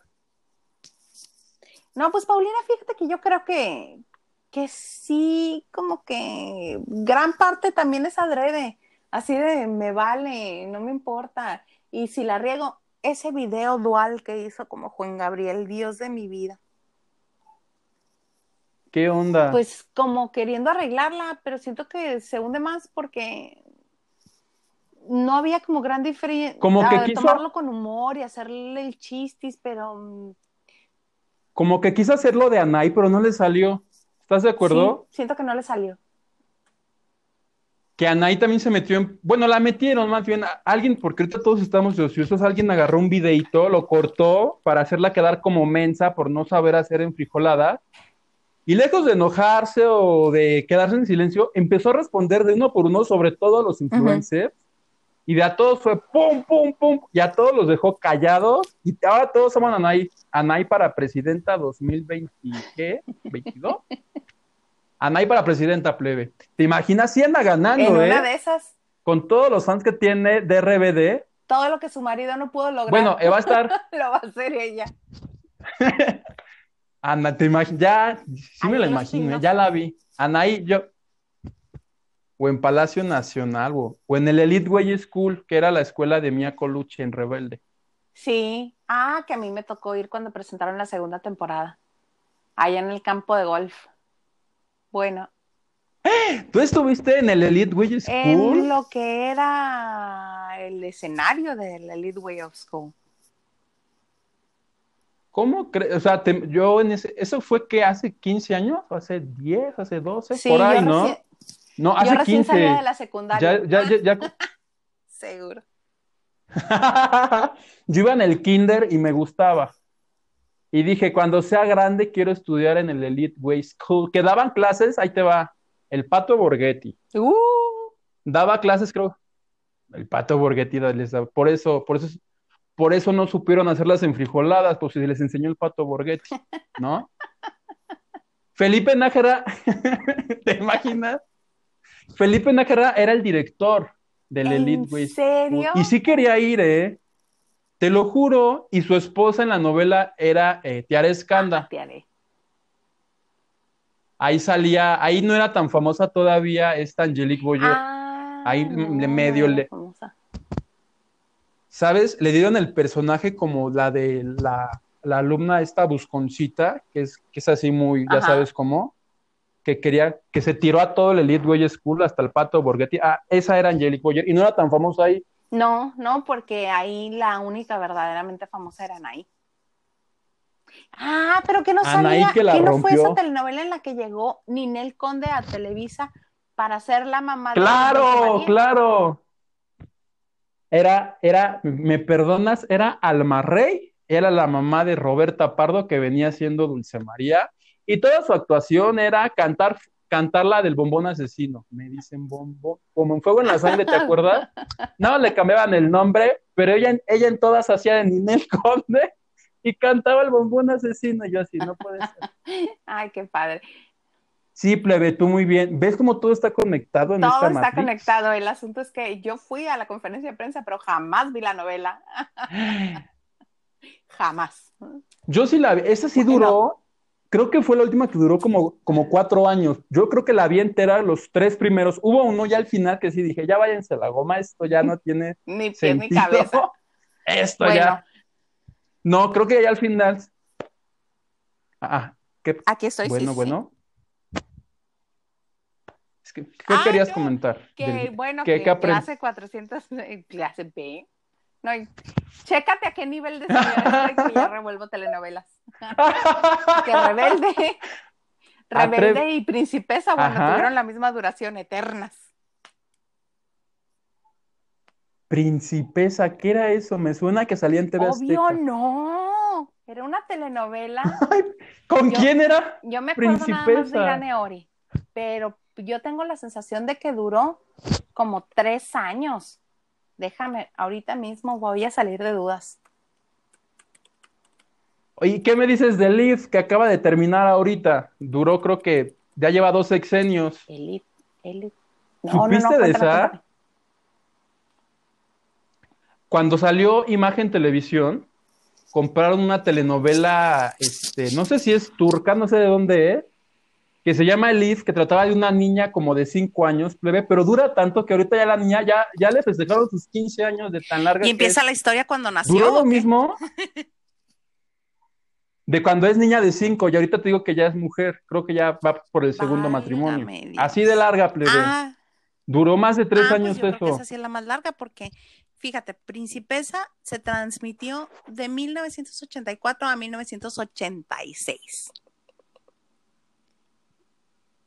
No, pues Paulina, fíjate que yo creo que, que sí, como que gran parte también es adrede, así de me vale, no me importa. Y si la riego, ese video dual que hizo como Juan Gabriel, Dios de mi vida, ¿Qué onda? pues como queriendo arreglarla, pero siento que se hunde más porque no había como gran diferencia. Como que quiso- Tomarlo con humor y hacerle el chistis, pero mm, Como que quiso hacerlo de Anay, pero no le salió. ¿Estás de acuerdo? Sí, siento que no le salió. Que Anay también se metió en. Bueno, la metieron más bien. a- Alguien, porque ahorita todos estamos de ociosos, alguien agarró un videito, lo cortó para hacerla quedar como mensa por no saber hacer enfrijolada. Y lejos de enojarse o de quedarse en silencio, empezó a responder de uno por uno, sobre todo a los influencers. Y de a todos fue pum, pum, pum. Y a todos los dejó callados. Y ahora todos a Anay. Anay para presidenta 2020, ¿qué? ¿22? Anay para presidenta, plebe. ¿Te imaginas si anda ganando, en eh? una de esas, Con todos los fans que tiene de RBD. todo lo que su marido no pudo lograr, Bueno, eh, va a estar. lo va a hacer ella. Ana, te imaginas. Ya, sí me la imagino, pinos. ya la vi. Anaí, yo. O en Palacio Nacional, o, o en el Elite Way School, que era la escuela de Mia Colucci en Rebelde. Sí, ah, que a mí me tocó ir cuando presentaron la segunda temporada, allá en el campo de golf. Bueno, ¿Tú estuviste en el Elite Way en School? lo que era el escenario del Elite Way of School. ¿Cómo crees? O sea, te- yo en ese, eso fue que hace 15 años, hace 10, hace 12, Sí, por ahí, ¿no? No, yo hace recién 15. salía de la secundaria. Ya, ya, ya, ya- Seguro. Yo iba en el kinder y me gustaba. Y dije, cuando sea grande quiero estudiar en el Elite Way School. Que daban clases, ahí te va, el Pato Borghetti. Uh, Daba clases, creo. El Pato Borghetti les daba- Por eso, por eso, por eso no supieron hacerlas enfrijoladas, pues si les enseñó el Pato Borghetti, ¿no? Felipe Nájera, ¿te imaginas? Felipe Nájera era el director del Elite Way ¿En serio? y sí quería ir, ¿eh? Te lo juro. Y su esposa en la novela era eh, Tiara Escanda. Haré. Ahí salía, ahí no era tan famosa todavía esta Angelique Boyer. Ah, Ahí no, le- medio no le- famosa. ¿Sabes? Le dieron el personaje como la de la, la alumna esta busconcita, que es, que es así muy, ya sabes cómo, que quería, que se tiró a todo el Elite Way School hasta el Pato Borghetti. Ah, esa era Angelique Boyer. Y no era tan famosa ahí. No, no, porque ahí la única verdaderamente famosa era Anaí. Ah, pero que no Anaí sabía, que la no fue esa telenovela en la que llegó Ninel Conde a Televisa para ser la mamá de Dulce Claro, claro. Era, era, me perdonas, era Alma Rey, era la mamá de Roberta Pardo que venía siendo Dulce María, y toda su actuación era cantar, cantar la del bombón asesino. Me dicen bombón, como en fuego en la sangre, ¿te acuerdas? No, le cambiaban el nombre, pero ella, ella en todas hacía de Ninel Conde y cantaba el bombón asesino. Y yo así, no puede ser. Ay, qué padre. Sí, plebe, tú muy bien. ¿Ves cómo todo está conectado en Todo esta está Matrix? conectado. El asunto es que yo fui a la conferencia de prensa, pero jamás vi la novela. Jamás. Yo sí la vi, esa sí duró, creo que fue la última que duró como, como cuatro años. Yo creo que la vi entera los tres primeros. Hubo uno ya al final que sí dije, ya váyanse a la goma, esto ya no tiene Ni pie ni cabeza. Esto Bueno, ya. No, creo que ya al final. Ah, ¿qué? aquí estoy. sí, bueno, sí. bueno. Es que, ¿qué Ah, querías comentar? Que Del- bueno, ¿qué- que qué aprend- clase 400, eh, clase B. No, Chécate a qué nivel de señora que ya revuelvo telenovelas. que rebelde. Rebelde y princesa, bueno, Ajá. tuvieron la misma duración, eternas. Principesa, ¿qué era eso? Me suena que salía en TV Obvio Azteca. no. Era una telenovela. ¿Con Yo- quién era? Yo me acuerdo nada más de Principesa. Irane Ori, pero yo tengo la sensación de que duró como tres años. Déjame, ahorita mismo voy a salir de dudas. Oye, ¿qué me dices de Liv que acaba de terminar ahorita? Duró, creo que ya lleva dos sexenios. Elite, Elite. No, no, no, ¿Supiste de esa? Cuando salió Imagen Televisión, compraron una telenovela, este, no sé si es turca, no sé de dónde es, que se llama Elif, que trataba de una niña como de 5 años, plebe, pero dura tanto que ahorita ya la niña ya, ya le festejaron sus 15 años de tan larga Y empieza la historia cuando nació. Duró ¿o lo mismo de cuando es niña de 5 y ahorita te digo que ya es mujer, creo que ya va por el segundo matrimonio. Dios. Así de larga, plebe. Ah, Duró más de 3 ah, pues años creo que eso. esa sí es la más larga porque, fíjate, Principesa se transmitió de 1984 a 1986.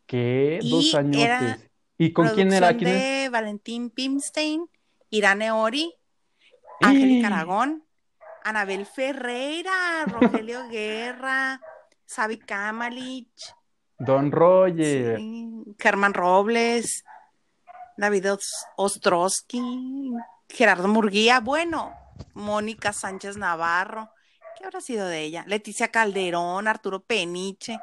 ¿Qué? Y Dos años. era ¿Y con quién era? ¿Quién es? de Valentín Pimstein, Irane Ori, ¡Eh! Aragón, Anabel Ferreira, Rogelio Guerra, Sabi Kamalich, Don Roger. sí, Germán Robles, David Os- Ostrowski, Gerardo Murguía, bueno, Mónica Sánchez Navarro, ¿qué habrá sido de ella? Leticia Calderón, Arturo Peniche,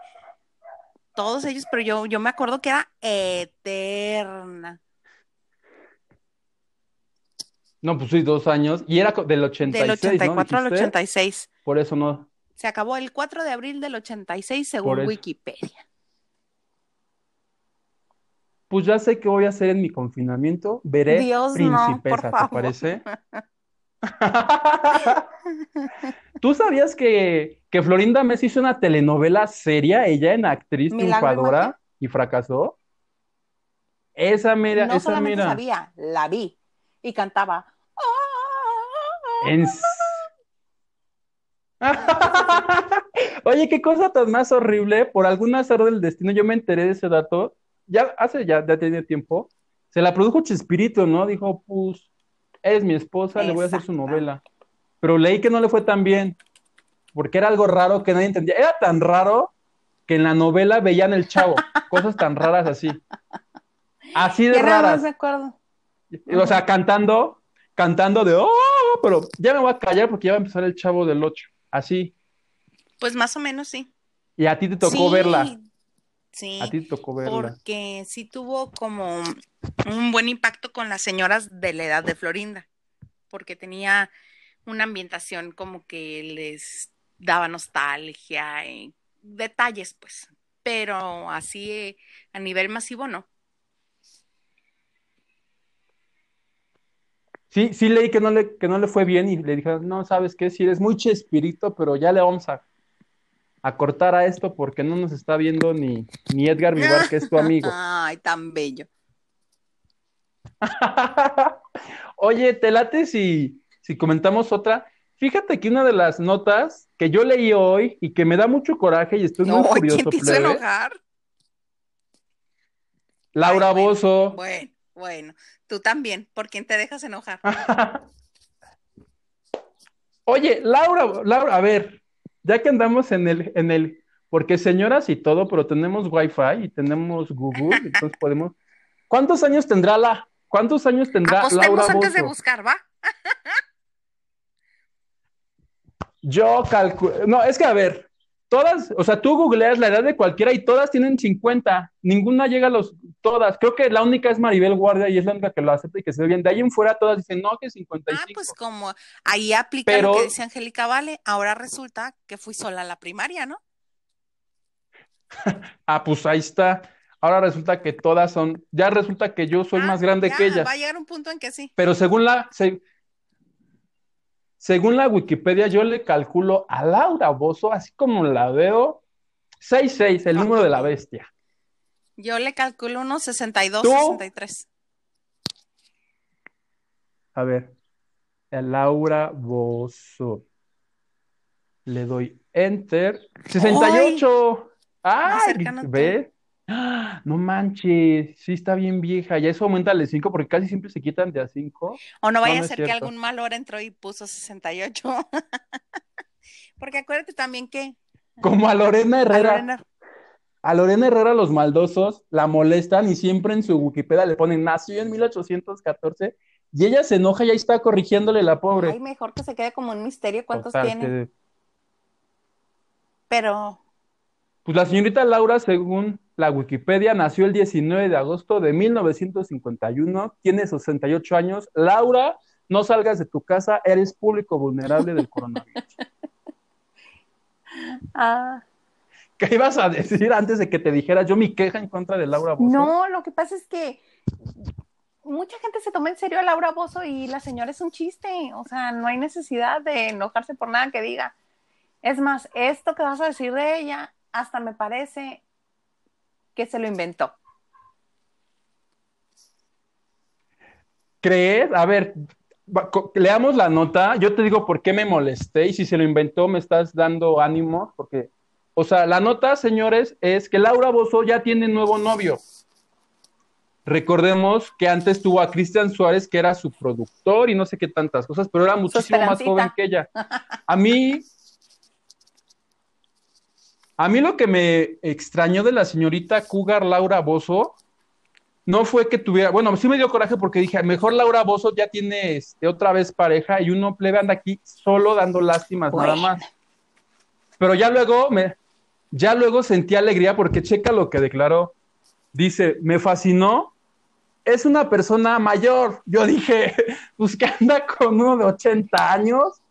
todos ellos, pero yo, yo me acuerdo que era eterna. No, pues sí, dos años. Y era del 86, Del 84 ¿no? al ¿Dijiste? 86. Por eso no. Se acabó el 4 de abril del 86 Por según. Wikipedia. Pues ya sé qué voy a hacer en mi confinamiento. Veré Dios, no, ¿te favor. parece? ¿Tú sabías que, que Florinda Messi hizo una telenovela seria, ella en actriz ¿Milagro y triunfadora y fracasó? Esa mira, no esa solamente mira. sabía, la vi y cantaba. En s- Oye, qué cosa tan más horrible. Por algún azar del destino, yo me enteré de ese dato. Ya hace ya, ya tiene tiempo. Se la produjo Chespirito, ¿no? Dijo, pues, eres mi esposa, le voy a hacer su novela. Pero leí que no le fue tan bien. Porque era algo raro que nadie entendía. Era tan raro que en la novela veían el chavo. Cosas tan raras así. Así de más raras. me acuerdo. O sea, cantando, cantando de, oh, pero ya me voy a callar porque ya va a empezar el chavo del 8. Así. Pues más o menos sí. Y a ti te tocó Sí, verla. Sí, A ti te tocó verla. porque sí tuvo como un buen impacto con las señoras de la edad de Florinda, porque tenía una ambientación como que les daba nostalgia, y detalles pues, pero así eh, a nivel masivo no. Sí, sí leí que no le, que no le fue bien y le dijeron, no, ¿sabes qué? Sí, eres muy chespirito, pero ya le vamos a, a cortar a esto porque no nos está viendo ni, ni Edgar Vivar, que es tu amigo. Ay, tan bello. Oye, te late si, si comentamos otra. Fíjate que una de las notas que yo leí hoy y que me da mucho coraje y estoy muy Ay, curioso, ¿quién te hizo plebe, enojar? Laura Ay, bueno, Bozo. Bueno, bueno, tú también, ¿por quién te dejas enojar? Oye, Laura, Laura, a ver, ya que andamos en el, en el, porque señoras y todo, pero tenemos Wi-Fi y tenemos Google, entonces podemos. ¿Cuántos años tendrá la, cuántos años tendrá Apostemos Laura antes de buscar, ¿va? Yo calculo, no, es que a ver, todas, o sea, tú googleas la edad de cualquiera y todas tienen 50, ninguna llega a los, todas, creo que la única es Maribel Guardia y es la única que lo acepta y que se ve bien, de ahí en fuera todas dicen, no, que Ah, 55. pues como ahí aplica Pero- lo que dice Angélica Vale, ahora resulta que fui sola a la primaria, ¿no? Ah, pues ahí está. Ahora resulta que todas son, ya resulta que yo soy Ah, más grande ya, que ellas. Va a llegar un punto en que sí. Pero según la, se- según la Wikipedia, yo le calculo a Laura Bozo, así como la veo, 6'6, el número de la bestia. Yo le calculo unos 62, ¿Tú? 63. A ver. Laura Bozo. Le doy enter. 68. ¡Ay! ¿Ve? No manches, sí está bien vieja. Ya eso aumenta de 5 porque casi siempre se quitan de a 5. O no vaya a ser que algún mal hora entró y puso 68. porque acuérdate también que. Como a Lorena Herrera. A Lorena. Herrera los maldosos la molestan y siempre en su Wikipedia le ponen nació en 1814 y ella se enoja y ahí está corrigiéndole la pobre. Ay, mejor que se quede como un misterio cuántos tiene. Pero. Pues la señorita Laura, según la Wikipedia, nació el 19 de agosto de 1951, tiene 68 años. Laura, no salgas de tu casa, eres público vulnerable del coronavirus. ah. ¿Qué ibas a decir antes de que te dijera yo mi queja en contra de Laura Bozo? No, lo que pasa es que mucha gente se toma en serio a Laura Bozo y la señora es un chiste. O sea, no hay necesidad de enojarse por nada que diga. Es más, esto que vas a decir de ella, hasta me parece que se lo inventó. ¿Crees? A ver, leamos la nota. Yo te digo por qué me molesté y si se lo inventó me estás dando ánimo, porque o sea, la nota, señores, es que Laura Bozo ya tiene nuevo novio. Recordemos que antes tuvo a Cristian Suárez, que era su productor y no sé qué tantas cosas, pero era muchísimo más joven que ella. A mí, a mí lo que me extrañó de la señorita Cougar Laura Bozo no fue que tuviera, bueno, sí me dio coraje porque dije, mejor Laura Bozo ya tiene este, otra vez pareja y uno plebe anda aquí solo dando lástimas nada más. Pero ya luego me, ya luego sentí alegría porque checa lo que declaró. Dice, me fascinó. Es una persona mayor. Yo dije, pues que anda con uno de 80 años,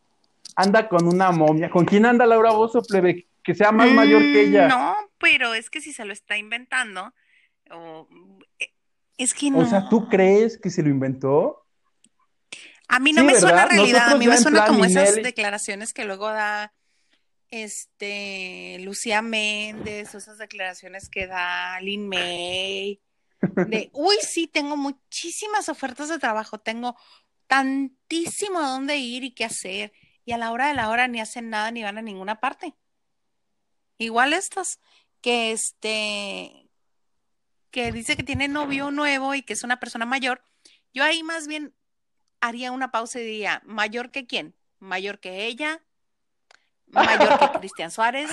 anda con una momia. ¿Con quién anda Laura Bozo, plebe? Que sea más mayor que ella. No, pero es que si se lo está inventando, eh, es que no. O sea, ¿tú crees que se lo inventó? A mí no me suena realidad, a mí me suena como esas declaraciones que luego da este, Lucía Méndez, esas declaraciones que da Lin May, de, uy, sí, tengo muchísimas ofertas de trabajo, tengo tantísimo a dónde ir y qué hacer, y a la hora de la hora ni hacen nada ni van a ninguna parte. Igual estos, que este, que dice que tiene novio nuevo y que es una persona mayor, yo ahí más bien haría una pausa y diría, ¿mayor que quién? ¿Mayor que ella? mayor que Cristian Suárez,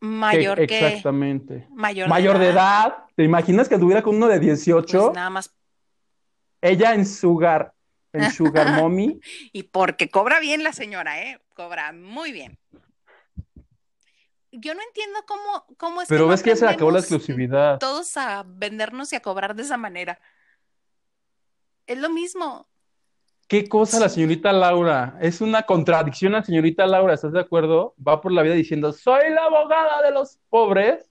mayor que... Exactamente. Mayor, mayor de, edad. ¿Te imaginas que tuviera con uno de 18? Pues nada más. Ella en Sugar, en Sugar Mommy. y porque cobra bien la señora, ¿eh? Cobra muy bien. Yo no entiendo cómo, cómo es Pero ves que ya se acabó la exclusividad. Todos a vendernos y a cobrar de esa manera. Es lo mismo. ¿Qué cosa la señorita Laura? Es una contradicción la señorita Laura, ¿estás de acuerdo? Va por la vida diciendo, soy la abogada de los pobres.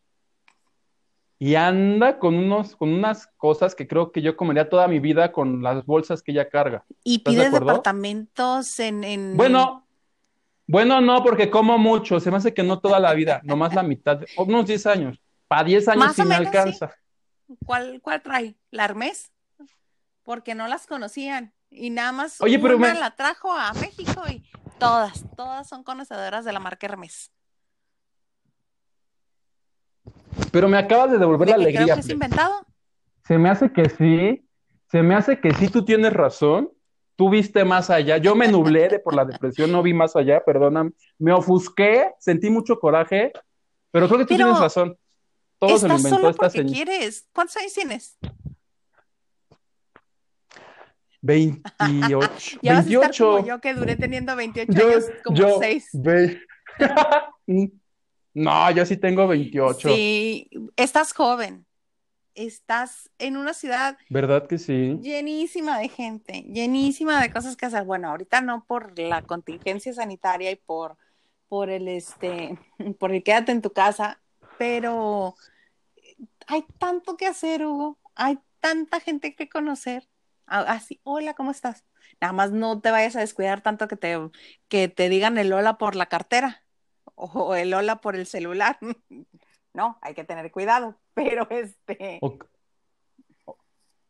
Y anda con, unos, con unas cosas que creo que yo comería toda mi vida con las bolsas que ella carga. Y pide departamentos en, en... Bueno, bueno, no, porque como mucho. Se me hace que no toda la vida, nomás la mitad, unos 10 años. Para 10 años sí me alcanza. ¿Cuál, ¿Cuál trae? ¿La Armés? Porque no las conocían. Y nada más Oye, pero una la trajo a México y todas, todas son conocedoras de la marca Hermes. Pero me acabas de devolver la alegría. Creo que es inventado. Se me hace que sí, se me hace que sí, tú tienes razón. Tú viste más allá. Yo me nublé de por la depresión, no vi más allá, perdóname. Me ofusqué, sentí mucho coraje, pero creo que tú tienes razón. Todo se lo inventó solo esta señora. quieres? ¿Cuántos años tienes? 28. ya 28. como yo que duré teniendo 28 años como 6. no, yo sí tengo 28. Sí, estás joven. Estás en una ciudad. ¿Verdad que sí? Llenísima de gente, llenísima de cosas que hacer. Bueno, ahorita no por la contingencia sanitaria y por, por el este, por el quédate en tu casa, pero hay tanto que hacer, Hugo. Hay tanta gente que conocer así, hola, ¿cómo estás? Nada más no te vayas a descuidar tanto que te, que te digan el hola por la cartera o el hola por el celular. No, hay que tener cuidado, pero este...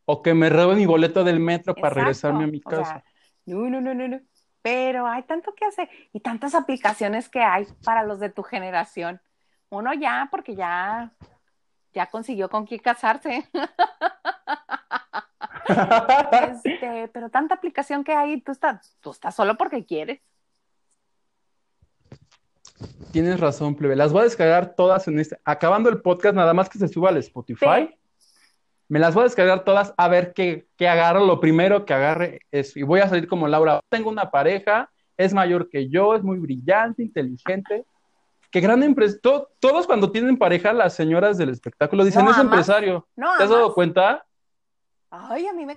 O, que me roben mi boleto del metro para regresarme a mi casa. No, no, no, no, no. Pero hay tanto que hacer y tantas aplicaciones que hay para los de tu generación. Uno ya, porque ya, ya consiguió con quién casarse. Este, pero tanta aplicación que hay, tú estás, tú estás solo porque quieres. Tienes razón, plebe. Las voy a descargar todas en este. Acabando el podcast, nada más que se suba al Spotify. Me las voy a descargar todas a ver qué, qué agarro. Lo primero que agarre es. Y voy a salir como Laura. Tengo una pareja, es mayor que yo, es muy brillante, inteligente. Qué gran empresa. todos cuando tienen pareja, las señoras del espectáculo dicen, es empresario. ¿Te has dado cuenta? Ay, a mí me...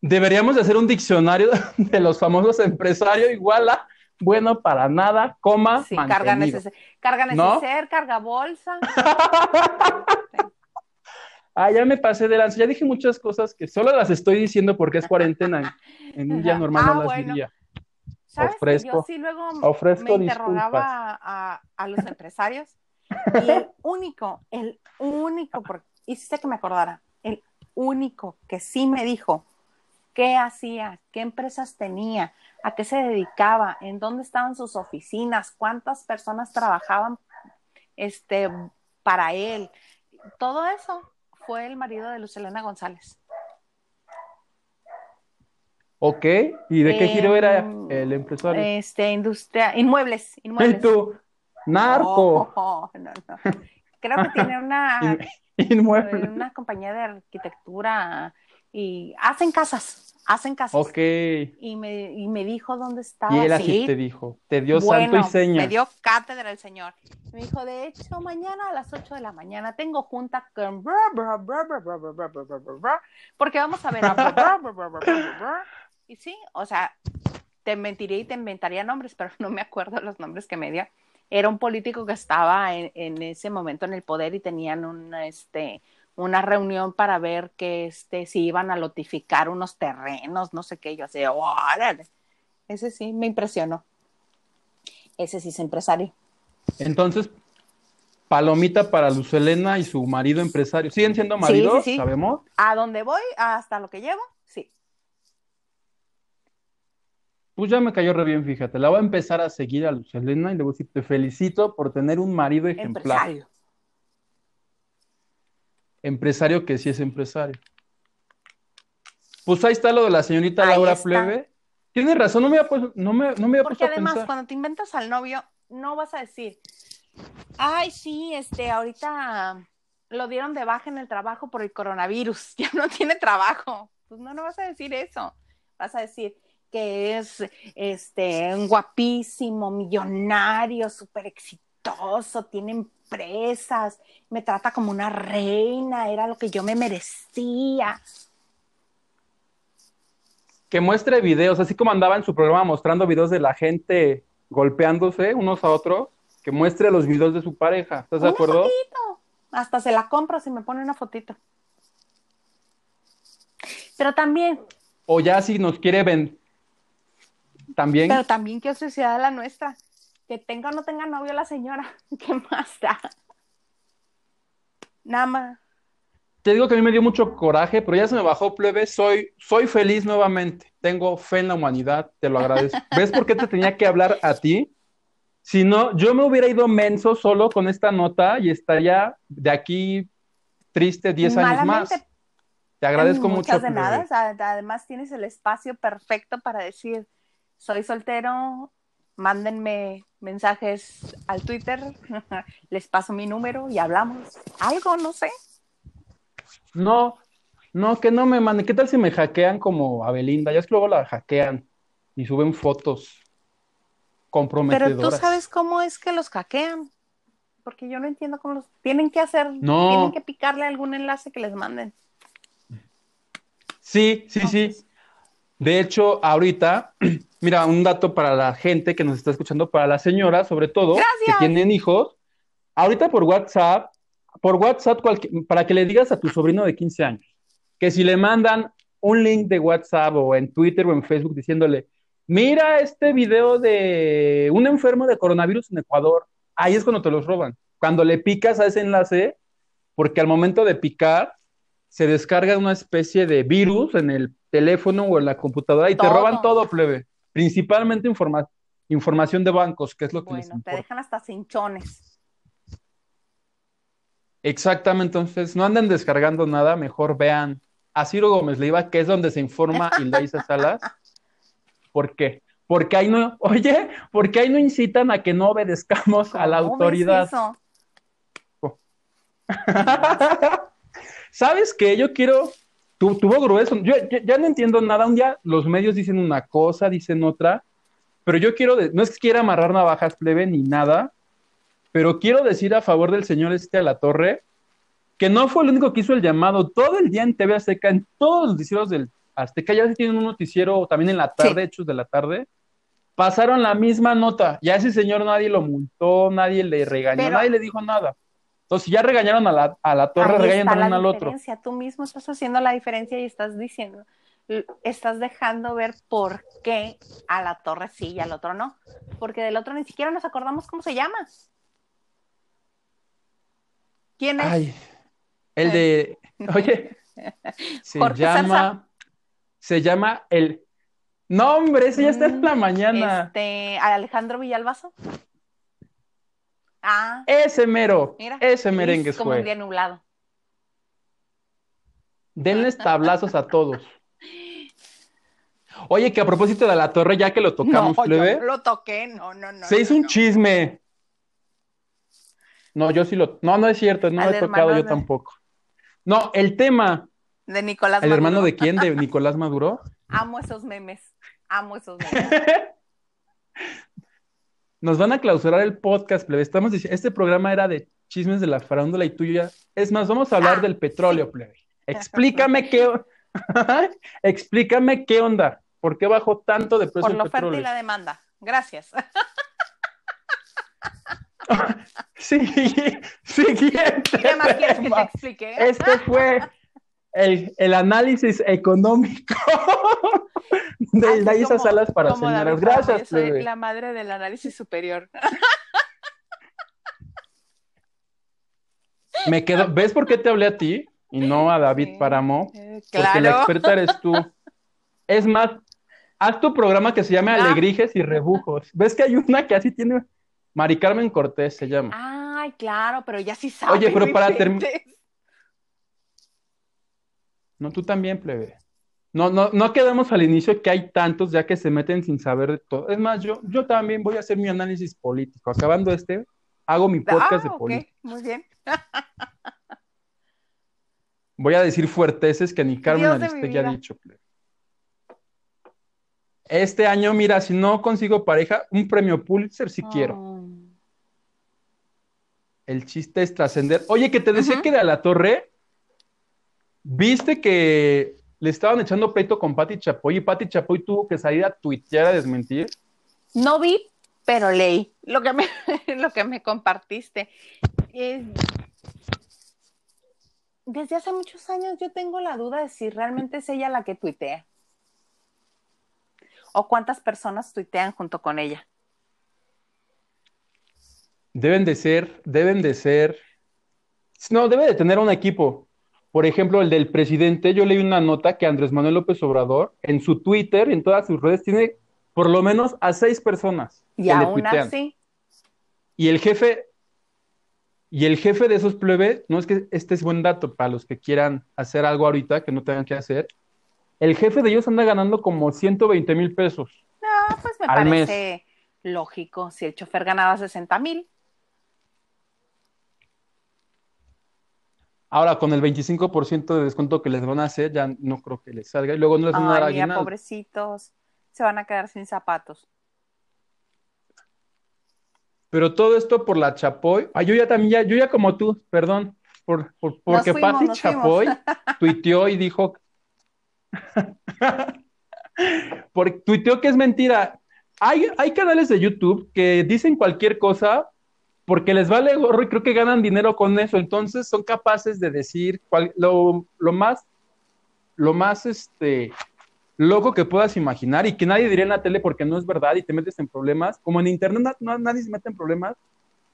deberíamos de hacer un diccionario de los famosos empresarios igual a bueno para nada, coma, sí, carga neceser, carga neceser, carga bolsa. ah, ya me pasé de lanza, ya dije muchas cosas que solo las estoy diciendo porque es cuarentena, en un día normal no ah, las diría. ¿Sabes ofrezco, yo sí luego me interrogaba a, a, los empresarios y el único, el único, porque hiciste que me acordara, el único que sí me dijo qué hacía, qué empresas tenía, a qué se dedicaba, en dónde estaban sus oficinas, cuántas personas trabajaban este, para él. Todo eso fue el marido de Lucelena González. Ok, ¿y de qué giro era em, el empresario? Este, industria, inmuebles, inmuebles. ¿Y tú? Narco. no, no. Creo que tiene una, una compañía de arquitectura y hacen casas, hacen casas. Ok. Y me, y me dijo dónde estaba. Y él así te dijo, te dio santo y seña. Me dio cátedra el Señor. Me dijo, de hecho, mañana a las 8 de la mañana tengo junta con... Porque vamos a ver a... Y sí, o sea, te mentiría y te inventaría nombres, pero no me acuerdo los nombres que me dio. Era un político que estaba en, en ese momento en el poder y tenían un, este, una reunión para ver que este, si iban a lotificar unos terrenos, no sé qué, yo así, órale. Ese sí me impresionó. Ese sí es empresario. Entonces, palomita para Lucelena y su marido empresario. ¿Siguen siendo maridos? Sí, ¿Sabemos? A dónde voy, hasta lo que llevo, sí. Pues ya me cayó re bien, fíjate. La voy a empezar a seguir a Lucelena y le voy a decir, te felicito por tener un marido ejemplar. Empresario empresario que sí es empresario. Pues ahí está lo de la señorita Laura Plebe. Tiene razón, no me había puesto, no me, no me Porque además, cuando te inventas al novio, no vas a decir, ay, sí, este, ahorita lo dieron de baja en el trabajo por el coronavirus, ya no tiene trabajo. Pues no, no vas a decir eso. Vas a decir que es este un guapísimo, millonario, súper exitoso, tiene presas, me trata como una reina, era lo que yo me merecía. Que muestre videos, así como andaba en su programa mostrando videos de la gente golpeándose unos a otros, que muestre los videos de su pareja. ¿Estás de acuerdo? Fotito. Hasta se la compro si me pone una fotito. Pero también. O ya si nos quiere ven. También. Pero también qué sociedad la nuestra que tenga o no tenga novio la señora, ¿qué más da? Nada más. Te digo que a mí me dio mucho coraje, pero ya se me bajó, plebe. Soy, soy feliz nuevamente. Tengo fe en la humanidad, te lo agradezco. ¿Ves por qué te tenía que hablar a ti? Si no, yo me hubiera ido menso solo con esta nota y estaría de aquí triste 10 años más. Te agradezco mucho. de nada. Además, tienes el espacio perfecto para decir: soy soltero, mándenme mensajes al Twitter, les paso mi número y hablamos. Algo, no sé. No, no, que no me manden. ¿Qué tal si me hackean como a Belinda? Ya es que luego la hackean y suben fotos comprometedoras. Pero tú sabes cómo es que los hackean. Porque yo no entiendo cómo los tienen que hacer. No. Tienen que picarle algún enlace que les manden. Sí, sí, sí. De hecho, ahorita Mira, un dato para la gente que nos está escuchando, para las señoras, sobre todo, que tienen hijos. Ahorita por WhatsApp, por WhatsApp, para que le digas a tu sobrino de 15 años, que si le mandan un link de WhatsApp o en Twitter o en Facebook diciéndole, mira este video de un enfermo de coronavirus en Ecuador, ahí es cuando te los roban. Cuando le picas a ese enlace, porque al momento de picar, se descarga una especie de virus en el teléfono o en la computadora y te roban todo, plebe. Principalmente informa- información de bancos, que es lo que les Bueno, te importa. dejan hasta cinchones. Exactamente, entonces no anden descargando nada, mejor vean a Ciro Gómez Leiva, que es donde se informa Hilda Salas. ¿Por qué? Porque ahí no, oye, porque ahí no incitan a que no obedezcamos a la ¿Cómo ves autoridad. eso? ¿Sabes qué? Yo quiero, tu, tuvo grueso, yo ya, ya no entiendo nada, un día los medios dicen una cosa, dicen otra, pero yo quiero, de- no es que quiera amarrar navajas plebe ni nada, pero quiero decir a favor del señor este a la torre, que no fue el único que hizo el llamado, todo el día en TV Azteca, en todos los noticieros del Azteca, ya se tienen un noticiero también en la tarde, Sí. hechos de la tarde, pasaron la misma nota, ya ese señor nadie lo multó, nadie le regañó, Pero- nadie le dijo nada. Entonces, si ya regañaron a la, a la torre, regañan también al otro. Tú mismo estás haciendo la diferencia y estás diciendo, estás dejando ver por qué a la torre sí y al otro no. Porque del otro ni siquiera nos acordamos cómo se llama. ¿Quién es? Ay, el de, oye, se Jorge llama, se llama el, no hombre, ese ya está en la mañana, Este, Alejandro Villalbazo. Ah, ese mero, mira. ese es merengue como un fue, día nublado. denles tablazos a todos. Oye, que a propósito de la torre, ya que lo tocamos, no, yo plebe, no lo toqué, no, no, no. se no, hizo un no. chisme. No, yo sí lo, no, no es cierto, no lo he tocado yo de- tampoco. No, el tema, De Nicolás ¿el hermano de quién? ¿De Nicolás Maduro? Amo esos memes. Amo esos memes. Nos van a clausurar el podcast, plebe. Estamos diciendo, este programa era de chismes de la farándula y tuya. Es más, vamos a hablar Ah, del petróleo, plebe. Explícame qué, explícame qué onda. ¿Por qué bajó tanto de precio Por el la oferta y la demanda. Gracias. Sí, siguiente ¿Qué más quieres que te explique? Este fue el, el análisis económico de Hildaísa como- Salas para señoras. Gracias, soy la madre del análisis superior. Me quedo, ¿ves por qué te hablé a ti y no a David Sí. Páramo? Eh, Porque la claro. experta eres tú. Es más, haz tu programa que se llame Ah. Alegrijes y Rebujos. ¿Ves que hay una que así tiene? Mari Carmen Cortés se llama. Ay, claro, pero ya sí sabes. Oye, pero para term- Vicente. No, tú también, plebe. No, no, no quedamos al inicio que hay tantos ya que se meten sin saber de todo. Es más, yo, yo también voy a hacer mi análisis político. Acabando este, hago mi podcast de Ah, ok, política. muy bien. Voy a decir fuerteces que ni Carmen de Aristegui ha dicho, plebe. Este año, mira, si no consigo pareja, un premio Pulitzer si quiero. Mm. El chiste es trascender. Oye, que te decía que de la torre, viste que le estaban echando pleito con Pati Chapoy y Pati Chapoy tuvo que salir a tuitear a desmentir. No vi, pero leí lo que me, lo que me compartiste. Es- Desde hace muchos años yo tengo la duda de si realmente es ella la que tuitea. O cuántas personas tuitean junto con ella. Deben de ser, deben de ser. No, debe de tener un equipo. Por ejemplo, el del presidente, yo leí una nota que Andrés Manuel López Obrador, en su Twitter, en todas sus redes, tiene por lo menos a seis personas Y que aún así, Y el jefe, y el jefe de esos plebe, no es que este es buen dato para los que quieran hacer algo ahorita que no tengan que hacer. El jefe de ellos anda ganando como 120 mil pesos. no, pues me Al mes. parece lógico. Si el chofer ganaba 60 mil, Ahora, con el 25% de descuento que les van a hacer, ya no creo que les salga. Y luego no les van a dar ay, mira, pobrecitos, se van a quedar sin zapatos. Pero todo esto por la Chapoy. Ah, yo ya también, ya, yo ya como tú, perdón, por, por- porque fuimos, Pati Chapoy tuiteó y dijo, por, tuiteó que es mentira. Hay, hay canales de YouTube que dicen cualquier cosa porque les vale gorro y creo que ganan dinero con eso. Entonces son capaces de decir cual- lo, lo más, lo más este, loco que puedas imaginar y que nadie diría en la tele porque no es verdad y te metes en problemas. Como en internet no- nadie se mete en problemas,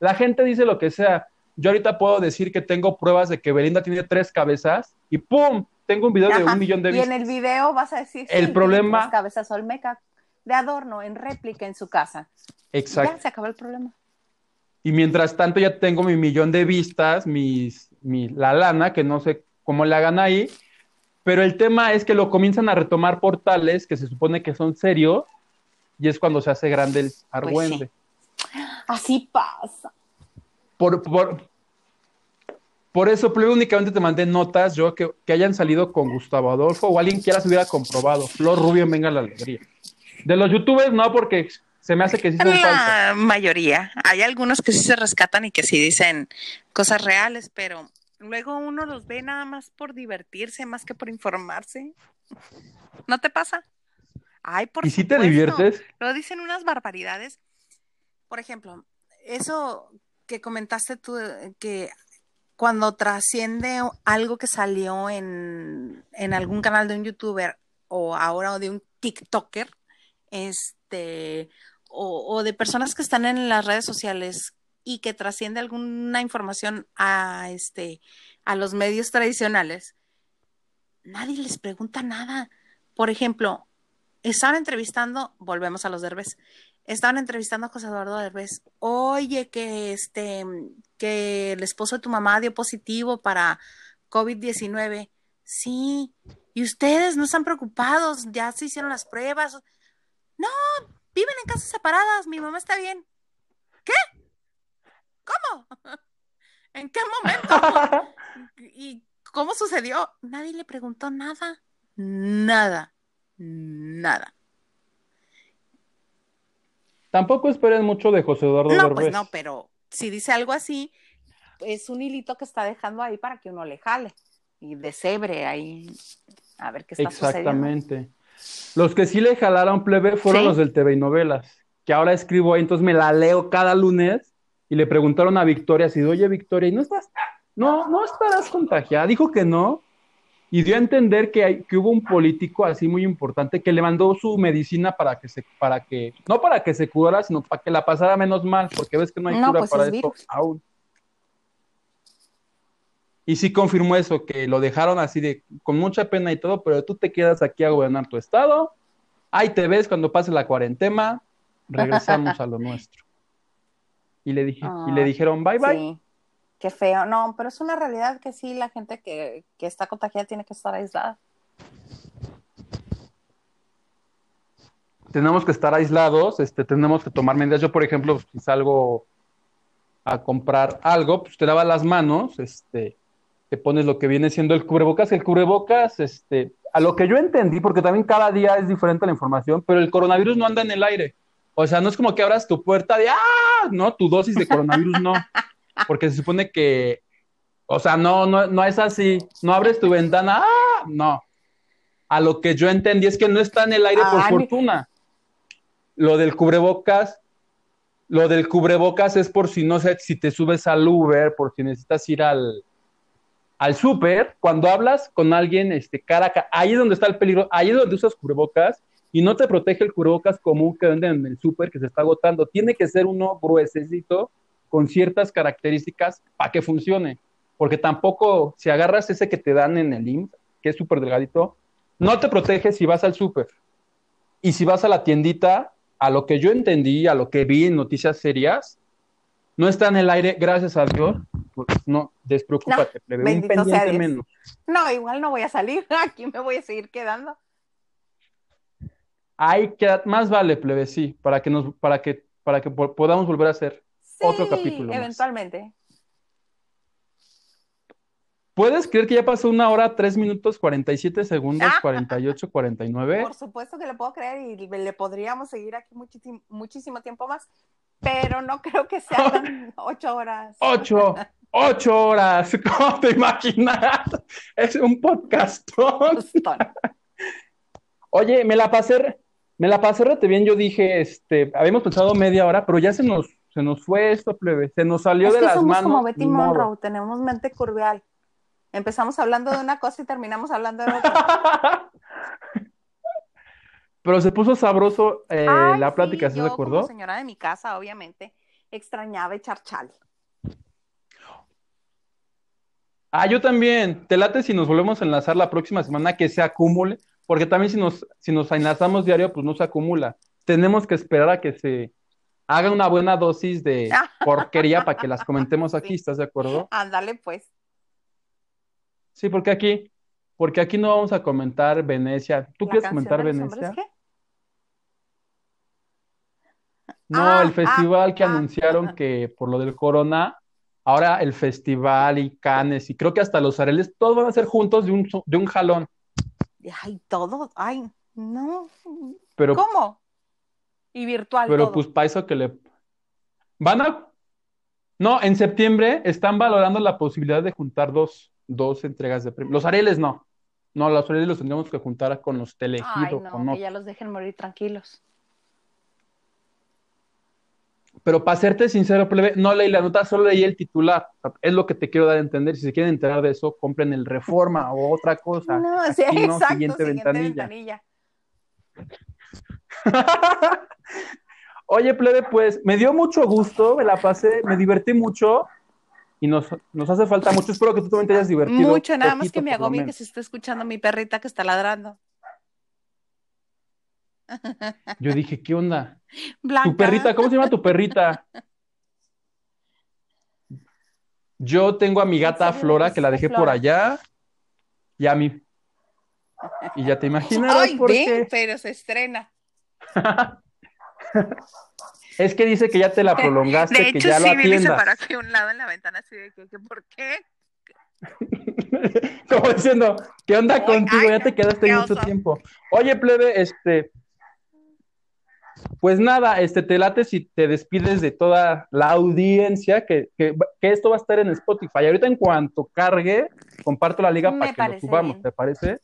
la gente dice lo que sea. yo ahorita puedo decir que tengo pruebas de que Belinda tiene tres cabezas y ¡pum! Tengo un video de un millón de vistas. Y en el video vas a decir, el problema... tres cabezas Olmeca de adorno, en réplica en su casa. Exacto. Ya se acabó el problema. Y mientras tanto ya tengo mi millón de vistas, mis, mi, la lana, que no sé cómo le hagan ahí, pero el tema es que lo comienzan a retomar portales que se supone que son serios y es cuando se hace grande el pues argüende. Así pasa. Por, por, por eso, Flor, únicamente te mandé notas yo que, que, hayan salido con Gustavo Adolfo o alguien que ya las hubiera comprobado. Flor Rubio, venga la alegría. De los youtubers, no, porque se me hace que sí son La mayoría. Hay algunos que sí se rescatan y que sí dicen cosas reales, pero luego uno los ve nada más por divertirse más que por informarse. ¿No te pasa? Ay, por ¿Y si te diviertes? Lo dicen unas barbaridades. Por ejemplo, eso que comentaste tú, que cuando trasciende algo que salió en, en algún canal de un youtuber o ahora de un TikToker, este, o, de personas que están en las redes sociales y que trasciende alguna información a este a los medios tradicionales, nadie les pregunta nada. Por ejemplo, estaban entrevistando, volvemos a los derbes, estaban entrevistando a José Eduardo Derbez. Oye, que este, que el esposo de tu mamá dio positivo para COVID-19. Sí. ¿Y ustedes no están preocupados? ¿Ya se hicieron las pruebas? No, viven en casas separadas. Mi mamá está bien. ¿Qué? ¿Cómo? ¿En qué momento? ¿Y cómo sucedió? Nadie le preguntó nada. Nada. Nada. Tampoco esperen mucho de José Eduardo No, pues no, pero si dice algo así, es un hilito que está dejando ahí para que uno le jale y desebre ahí a ver qué está Exactamente. Los que sí le jalaron plebe fueron los del TV y novelas, que ahora escribo ahí, entonces me la leo cada lunes y le preguntaron a Victoria si, oye Victoria, ¿y no estás, no, no estarás contagiada? Dijo que no, y dio a entender que, hay, que hubo un político así muy importante que le mandó su medicina para que se, para que, no para que se curara, sino para que la pasara menos mal, porque ves que no hay cura pues para esto aún. Y sí confirmó eso, que lo dejaron así de, con mucha pena y todo, pero tú te quedas aquí a gobernar tu estado, ahí te ves cuando pase la cuarentena, regresamos a lo nuestro. Y le, dije, y le dijeron, bye bye. Qué feo, no, pero es una realidad que sí, la gente que, que está contagiada tiene que estar aislada. Tenemos que estar aislados, este, tenemos que tomar medidas. Yo, por ejemplo, si salgo a comprar algo, pues te lavas las manos, este, te pones lo que viene siendo el cubrebocas. El cubrebocas, este, a lo que yo entendí, porque también cada día es diferente la información, pero el coronavirus no anda en el aire. O sea, no es como que abras tu puerta de, ah, no, tu dosis de coronavirus no. porque se supone que, o sea, no, no, no es así, no abres tu ventana, ¡ah! no. A lo que yo entendí es que no está en el aire por fortuna. Lo del cubrebocas, lo del cubrebocas es por si no sé, si te subes al Uber, por si necesitas ir al, al súper, cuando hablas con alguien, este, cara a ahí es donde está el peligro, ahí es donde usas cubrebocas y no te protege el cubrebocas común que venden en el súper que se está agotando. Tiene que ser uno gruesecito con ciertas características para que funcione. Porque tampoco, si agarras ese que te dan en el IMSS, que es súper delgadito, no te protege si vas al súper. Y si vas a la tiendita, a lo que yo entendí, a lo que vi en noticias serias, no está en el aire, gracias a Dios. Pues no, despreocúpate, no, un pendiente menos. No, igual no voy a salir, aquí me voy a seguir quedando. Hay que, más vale, plebe, sí, para que nos, para que, para que podamos volver a hacer otro capítulo. Eventualmente. ¿Puedes creer que ya pasó una hora, tres minutos, 47 segundos, 48, 49? Por supuesto que lo puedo creer y le podríamos seguir aquí muchísimo, muchísimo tiempo más, pero no creo que sean ocho horas. Ocho, ocho horas, ¿cómo te imaginas? Es un podcast. Oye, me la pasé, me la pasé rete bien, yo dije, este, habíamos pensado media hora, pero ya se nos se nos fue esto, plebe, se nos salió de las somos como Betty Monroe, tenemos mente curvial. Empezamos hablando de una cosa y terminamos hablando de otra. Pero se puso sabroso eh, la plática, ¿se yo, acordó? Como señora de mi casa, obviamente, extrañaba echar chal. Ah, yo también. Te late si nos volvemos a enlazar la próxima semana que se acumule, porque también si nos, si nos enlazamos diario, pues no se acumula. Tenemos que esperar a que se haga una buena dosis de porquería para que las comentemos aquí, ¿estás de acuerdo? Ándale, pues. Sí, porque aquí, porque aquí no vamos a comentar Venecia. ¿Tú ¿La quieres comentar Venecia? hombres qué? No, Ah, el festival que ah, anunciaron ah. que por lo del corona, ahora el festival y Cannes y creo que hasta los Areles, todos van a ser juntos de un, de un jalón. Ay, todo. Ay, no. Pero, ¿Cómo? Y virtual pero todo. pues para eso que le van a no, en septiembre están valorando la posibilidad de juntar dos, dos entregas de premios. Los Areles no. No, los Areles los tendríamos que juntar con los Ay, Telegido, no, con que ya los dejen morir tranquilos. Pero para serte sincero, plebe, no leí la nota, solo leí el titular. O sea, Es lo que te quiero dar a entender. Si se quieren enterar de eso, compren el Reforma o otra cosa. No, sí, Aquí no, exacto, siguiente siguiente ventanilla. ventanilla. Oye, plebe, pues me dio mucho gusto, me la pasé, me divertí mucho y nos, nos hace falta mucho. Espero que tú también te hayas divertido. Mucho, nada más que me agobie que se está escuchando mi perrita que está ladrando. Yo dije, ¿qué onda? Blanca. Tu perrita, ¿cómo se llama tu perrita? Yo tengo a mi gata? Flora que la dejé por allá y a mí. Y ya te imaginarás Ay, por ven, qué. pero se estrena. Es que dice que ya te la prolongaste, De que hecho, ya sí, la atiendas. paró aquí a un lado en la ventana así de que, que ¿por qué? Como diciendo, ¿qué onda contigo? ay, ya te quedaste mucho tiempo. Oye, plebe, este, pues nada, este, te late si te despides de toda la audiencia, que, que, que esto va a estar en Spotify. Ahorita en cuanto cargue, comparto la liga Me para que lo subamos, bien. ¿te parece?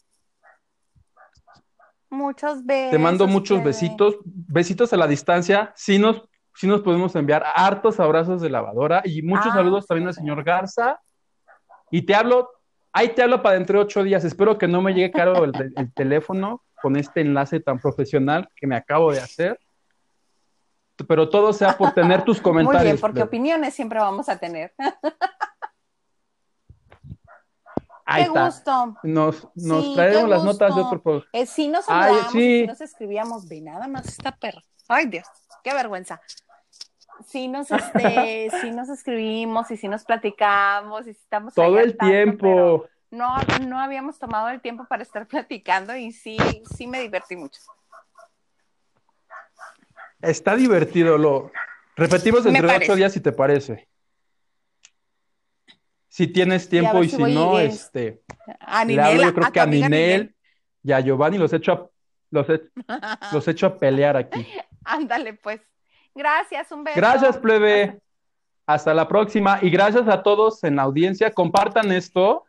Muchos besos. Te mando muchos besitos, besitos a la distancia. Sí nos, sí nos podemos enviar hartos abrazos de lavadora y muchos Ah, saludos también al señor Garza. Y te hablo, ahí te hablo para dentro de ocho días. Espero que no me llegue caro el, el teléfono con este enlace tan profesional que me acabo de hacer. Pero todo sea por tener tus comentarios. Muy bien, porque opiniones siempre vamos a tener. Ahí Qué está. gusto. Nos, nos Sí, traemos las notas de otro pro- Eh, sí nos Ay, saludábamos, sí. nos escribíamos, ve nada más esta perra. Ay, Dios, qué vergüenza. Sí nos, este, sí nos escribimos y sí nos platicamos y sí estamos Todo el tanto, tiempo. No, no habíamos tomado el tiempo para estar platicando y sí, sí me divertí mucho. Está divertido. Lo repetimos dentro de ocho días si te parece. Si tienes tiempo y si no, este, A le hablo Ninel, yo creo a que a Ninel y a Giovanni los echo a, los, he- Ninel. los echo a pelear aquí. Ándale, pues. Gracias, un beso. Gracias, plebe. Hasta la próxima. Y gracias a todos en la audiencia. Compartan esto